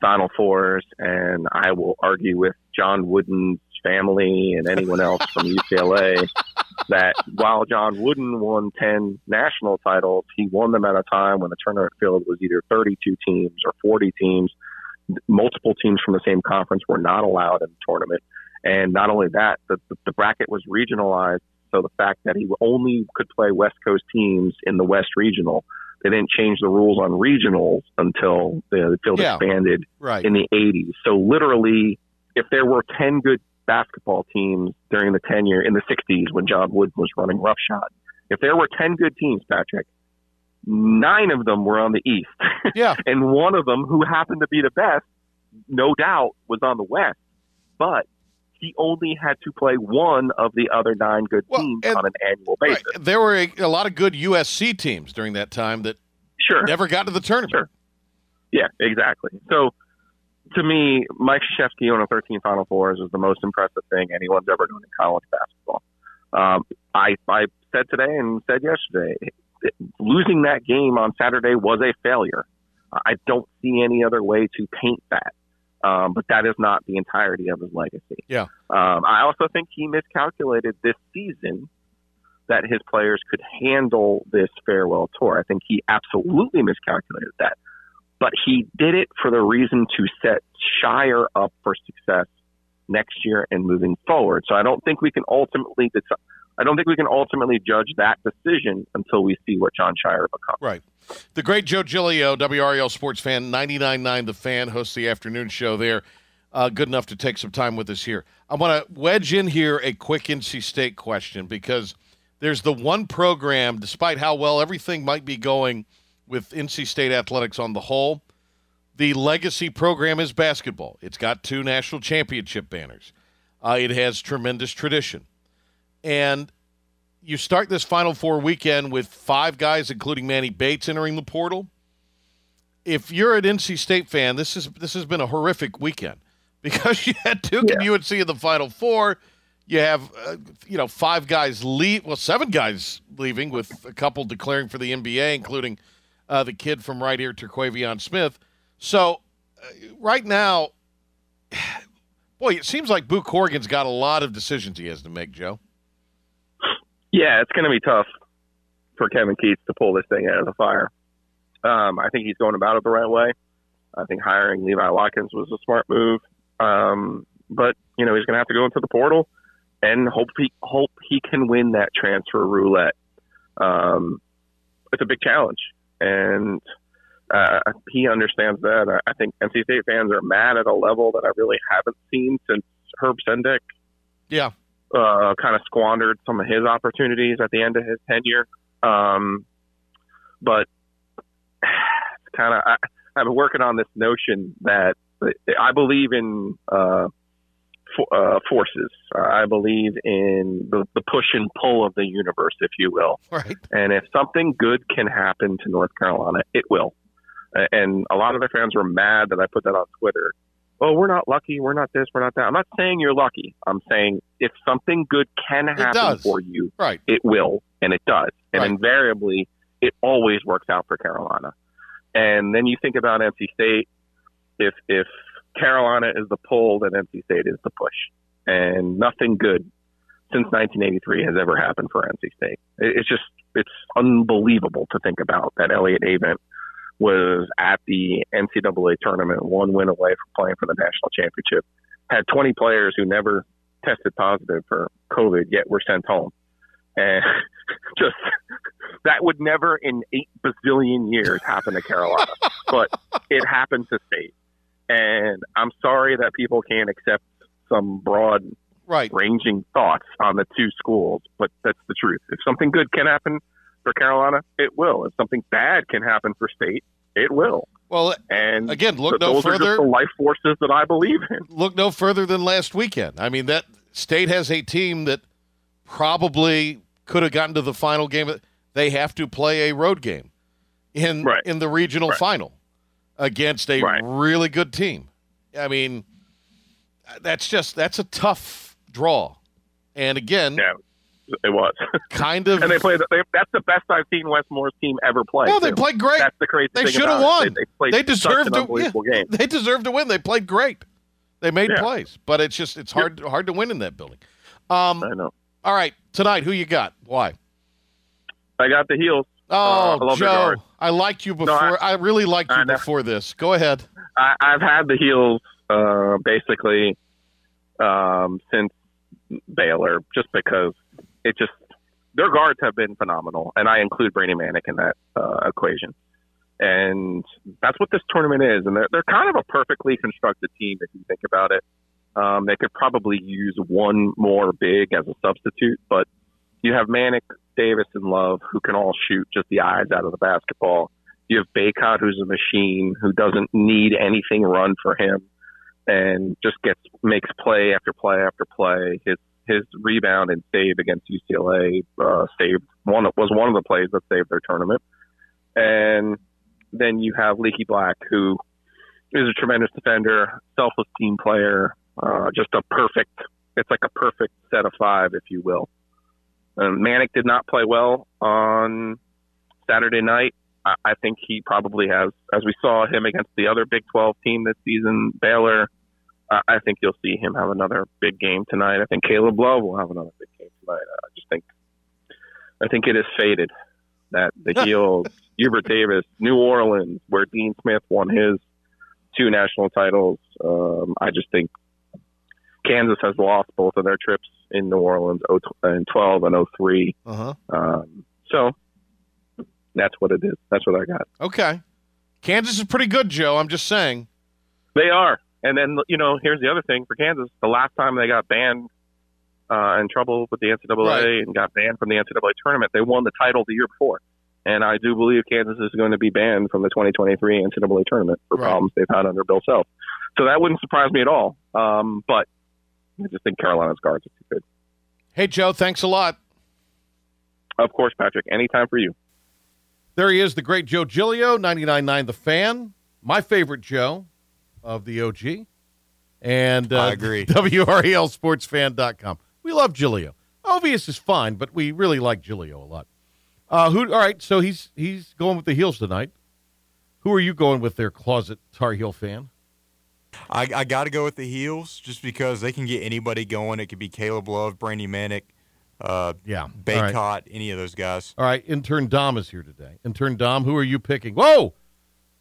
Final Fours, and I will argue with John Wooden's family and anyone else from UCLA that while John Wooden won 10 national titles, he won them at a time when the tournament field was either 32 teams or 40 teams. Multiple teams from the same conference were not allowed in the tournament. And not only that, the, the, the bracket was regionalized. So the fact that he only could play West Coast teams in the West Regional, they didn't change the rules on regionals until the field Yeah. expanded Right. in the 80s. So literally, if there were 10 good basketball teams during the tenure in the 60s when John Wood was running roughshod, if there were 10 good teams, Patrick, nine of them were on the East. Yeah. and one of them, who happened to be the best, no doubt, was on the West. But he only had to play one of the other nine good teams on an annual basis. There were a, a lot of good USC teams during that time that Sure. never got to the tournament. Yeah, exactly. So to me, Mike Krzyzewski owning 13 Final Fours is the most impressive thing anyone's ever done in college basketball. Um, I, I said today and said yesterday, losing that game on Saturday was a failure. I don't see any other way to paint that. Um, but that is not the entirety of his legacy. Yeah. Um, I also think he miscalculated this season that his players could handle this farewell tour. I think he absolutely miscalculated that. But he did it for the reason to set Scheyer up for success next year and moving forward. So I don't think we can ultimately I don't think we can ultimately judge that decision until we see what Jon Scheyer becomes. Right. The great Joe Giglio, WRL sports fan, 99.9 The Fan, hosts the afternoon show there. Uh, good enough to take some time with us here. I want to wedge in here a quick NC State question because there's the one program, despite how well everything might be going with NC State athletics on the whole, the legacy program is basketball. It's got two national championship banners. Uh, it has tremendous tradition. And you start this Final Four weekend with five guys, including Manny Bates, entering the portal. If you're an NC State fan, this is this has been a horrific weekend because you had Duke and UNC in the Final Four. You have uh, you know five guys leave, well seven guys leaving, with a couple declaring for the NBA, including uh, the kid from right here, Terquavion Smith. So uh, right now, boy, it seems like Boo Corrigan's got a lot of decisions he has to make, Joe. Yeah, it's going to be tough for Kevin Keatts to pull this thing out of the fire. Um, I think he's going about it the right way. I think hiring Levi Watkins was a smart move. Um, but you know he's going to have to go into the portal and hope he hope he can win that transfer roulette. Um, it's a big challenge, and uh, he understands that. I, think NC State fans are mad at a level that I really haven't seen since Herb Sendek Yeah. uh, kind of squandered some of his opportunities at the end of his tenure. Um, but kind of, I've been working on this notion that I believe in uh, for, uh, forces. I believe in the, the push and pull of the universe, if you will. Right. And if something good can happen to North Carolina, it will. And a lot of their fans were mad that I put that on Twitter. Oh, we're not lucky. We're not this. We're not that. I'm not saying you're lucky. I'm saying if something good can happen for you, Right. it will, and it does. And Right. invariably, it always works out for Carolina. And then you think about NC State. If if Carolina is the pull, that NC State is the push. And nothing good since 1983 has ever happened for NC State. It's just it's unbelievable to think about that Elliott Avent was at the NCAA tournament, one win away from playing for the national championship. Had 20 players who never tested positive for COVID, yet were sent home. And just that would never in eight bazillion years happen to Carolina, but it happened to state. And I'm sorry that people can't accept some broad, right, ranging thoughts on the two schools, but that's the truth. If something good can happen for Carolina, it will. If something bad can happen for state, it will. Well, and again, look th- no those are just the life forces that I believe in. Look no further than last weekend. I mean, that state has a team that probably could have gotten to the final game. They have to play a road game in in the regional final against a really good team. I mean, that's just that's a tough draw. And again, yeah, it was kind of. and they played. They, that's the best I've seen Wes Moore's team ever play. No, they too. played great. That's the crazy They should have about it. won. They, they They deserved to. yeah, game. They deserved to win. They played great. They made Yeah. plays, but it's just it's hard hard to win in that building. Um, I know. All right, tonight, who you got? Why? I got the heels. Oh, Uh, I love their Joe. I liked you No, before. I- I, really liked you before this. Go ahead. I, I've had the heels uh, basically um, since Baylor, just because it just their guards have been phenomenal, and I include Brady Manek in that uh, equation. And that's what this tournament is, and they're they're kind of a perfectly constructed team if you think about it. Um, they could probably use one more big as a substitute, but you have Manek, Davis, and Love who can all shoot just the eyes out of the basketball. You have Bacot, who's a machine who doesn't need anything run for him, and just gets makes play after play after play. His his rebound and save against UCLA uh, saved one was one of the plays that saved their tournament. And then you have Leaky Black, who is a tremendous defender, selfless team player, uh, just a perfect. It's like a perfect set of five, if you will. Um, Manek did not play well on Saturday night. I, I think he probably has, as we saw him against the other Big 12 team this season, Baylor. I I think you'll see him have another big game tonight. I think Caleb Love will have another big game tonight. I just think, I think it is fated that the Heels, Hubert Davis, New Orleans, where Dean Smith won his two national titles. Um, I just think Kansas has lost both of their trips in New Orleans, 0 in 12 and 03. Uh-huh. Um, so that's what it is. That's what I got. Okay. Kansas is pretty good, Joe. I'm just saying. They are. And then, you know, here's the other thing for Kansas. The last time they got banned uh, in trouble with the NCAA Right. and got banned from the NCAA tournament, they won the title the year before. And I do believe Kansas is going to be banned from the 2023 NCAA tournament for Right. problems they've had under Bill Self. So that wouldn't surprise me at all. Um, but I just think Carolina's guards are too good. Hey, Joe, thanks a lot. Of course, Patrick. Anytime for you. There he is, the great Joe Giglio, 99.9 The Fan. My favorite Joe of the OG. And uh, I agree. WRALSportsFan.com. We love Giglio. Ovies is fine, but we really like Giglio a lot. Uh, who? All right, so he's he's going with the heels tonight. Who are you going with there, closet Tar Heel fan? I, I got to go with the heels just because they can get anybody going. It could be Caleb Love, Brandy Manek, uh, yeah, Bacot, All right. any of those guys. All right, intern Dom is here today. Intern Dom, who are you picking? Whoa!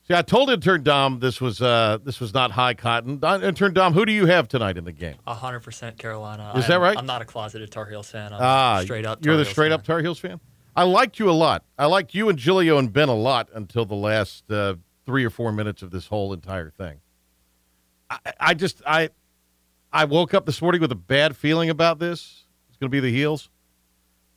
See, I told intern Dom this was uh, this was not high cotton. Don- Intern Dom, who do you have tonight in the game? hundred percent Carolina. Is I that right? I'm not a closeted Tar Heels fan. I'm ah, straight up. You're the Heels straight fan. up Tar Heels fan. I liked you a lot. I liked you and Giglio and Ben a lot until the last uh, three or four minutes of this whole entire thing. I, I just I I woke up this morning with a bad feeling about this. It's going to be the heels,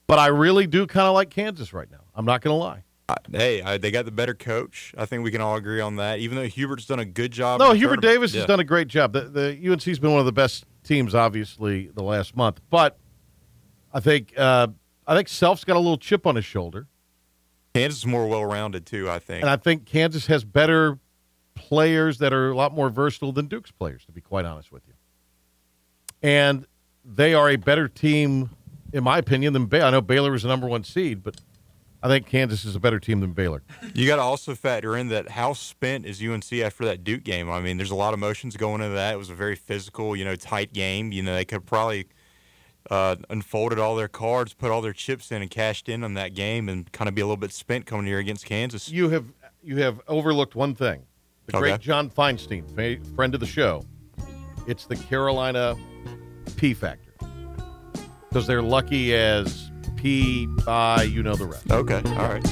but I really do kind of like Kansas right now. I'm not going to lie. Hey, I, they got the better coach. I think we can all agree on that. Even though Hubert's done a good job. No, Hubert tournament. Davis Yeah. has done a great job. The, the UNC's been one of the best teams, obviously, the last month. But I think uh, I think Self's got a little chip on his shoulder, Kansas is more well-rounded too. I think. and I think Kansas has better players that are a lot more versatile than Duke's players, to be quite honest with you. And they are a better team, in my opinion, than Baylor. I know Baylor was the number one seed, but I think Kansas is a better team than Baylor. You got to also factor in that how spent is UNC after that Duke game. I mean, there's a lot of emotions going into that. It was a very physical, you know, tight game. You know, they could probably uh, unfolded all their cards, put all their chips in, and cashed in on that game, and kind of be a little bit spent coming here against Kansas. You have you have overlooked one thing. The Okay. great John Feinstein, fa- friend of the show. It's the Carolina P factor. Because they're lucky as P I, you know the rest. Okay, all right.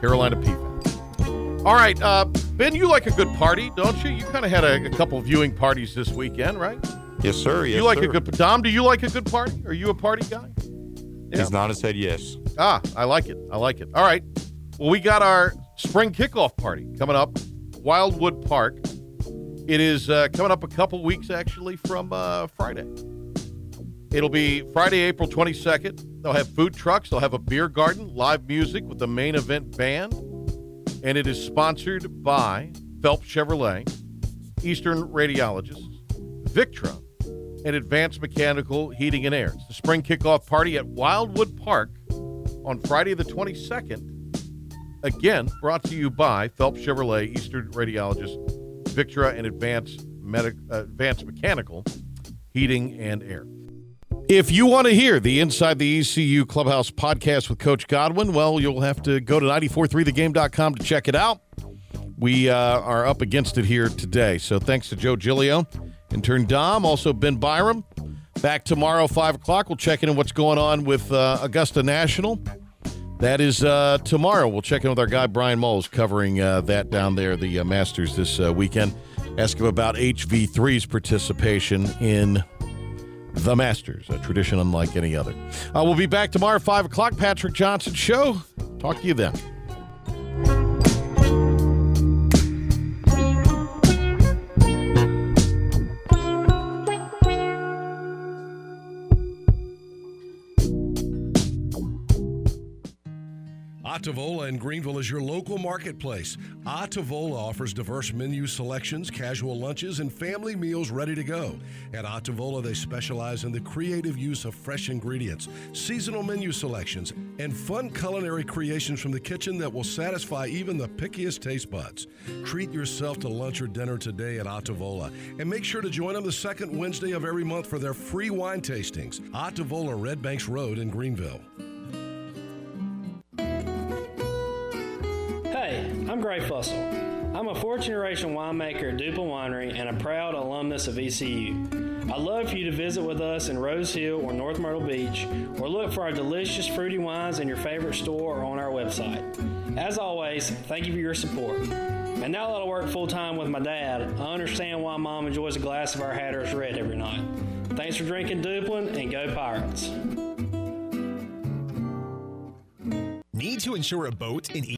Carolina P factor. All right, uh, Ben, you like a good party, don't you? You kind of had a, a couple viewing parties this weekend, right? Yes, sir. Yes, you like sir. a good Dom? Do you like a good party? Are you a party guy? He's nodded his head yes. Ah, I like it. I like it. All right. Well, we got our spring kickoff party coming up, Wildwood Park. It is uh, coming up a couple weeks actually from uh, Friday. It'll be Friday, April 22nd. They'll have food trucks. They'll have a beer garden, live music with the main event band. And it is sponsored by Phelps Chevrolet, Eastern Radiologists, Victra, and Advanced Mechanical Heating and Air. It's the spring kickoff party at Wildwood Park on Friday the 22nd. Again, brought to you by Phelps Chevrolet, Eastern Radiologist, Victra, and Advanced, Medic, uh, Advanced Mechanical Heating and Air. If you want to hear the Inside the ECU Clubhouse podcast with Coach Godwin, well, you'll have to go to 943thegame.com to check it out. We uh, are up against it here today. So thanks to Joe Giglio, intern Dom, also Ben Byram. Back tomorrow, 5 o'clock. We'll check in on what's going on with uh, Augusta National. That is uh, tomorrow. We'll check in with our guy Brian Moles covering uh, that down there, the uh, Masters this uh, weekend. Ask him about HV3's participation in the Masters, a tradition unlike any other. Uh, we'll be back tomorrow, 5 o'clock. Patrick Johnson Show. Talk to you then. Atavola in Greenville is your local marketplace. Ah Atavola offers diverse menu selections, casual lunches, and family meals ready to go. At ah Atavola, they specialize in the creative use of fresh ingredients, seasonal menu selections, and fun culinary creations from the kitchen that will satisfy even the pickiest taste buds. Treat yourself to lunch or dinner today at ah Atavola, and make sure to join them the second Wednesday of every month for their free wine tastings. Atavola, Red Banks Road in Greenville. I'm Gray Fussell. I'm a fourth generation winemaker at Duplin Winery and a proud alumnus of ECU. I'd love for you to visit with us in Rose Hill or North Myrtle Beach, or look for our delicious fruity wines in your favorite store or on our website. As always, thank you for your support. And now that I work full time with my dad, I understand why mom enjoys a glass of our Hatteras Red every night. Thanks for drinking Duplin and go Pirates. Need to insure a boat in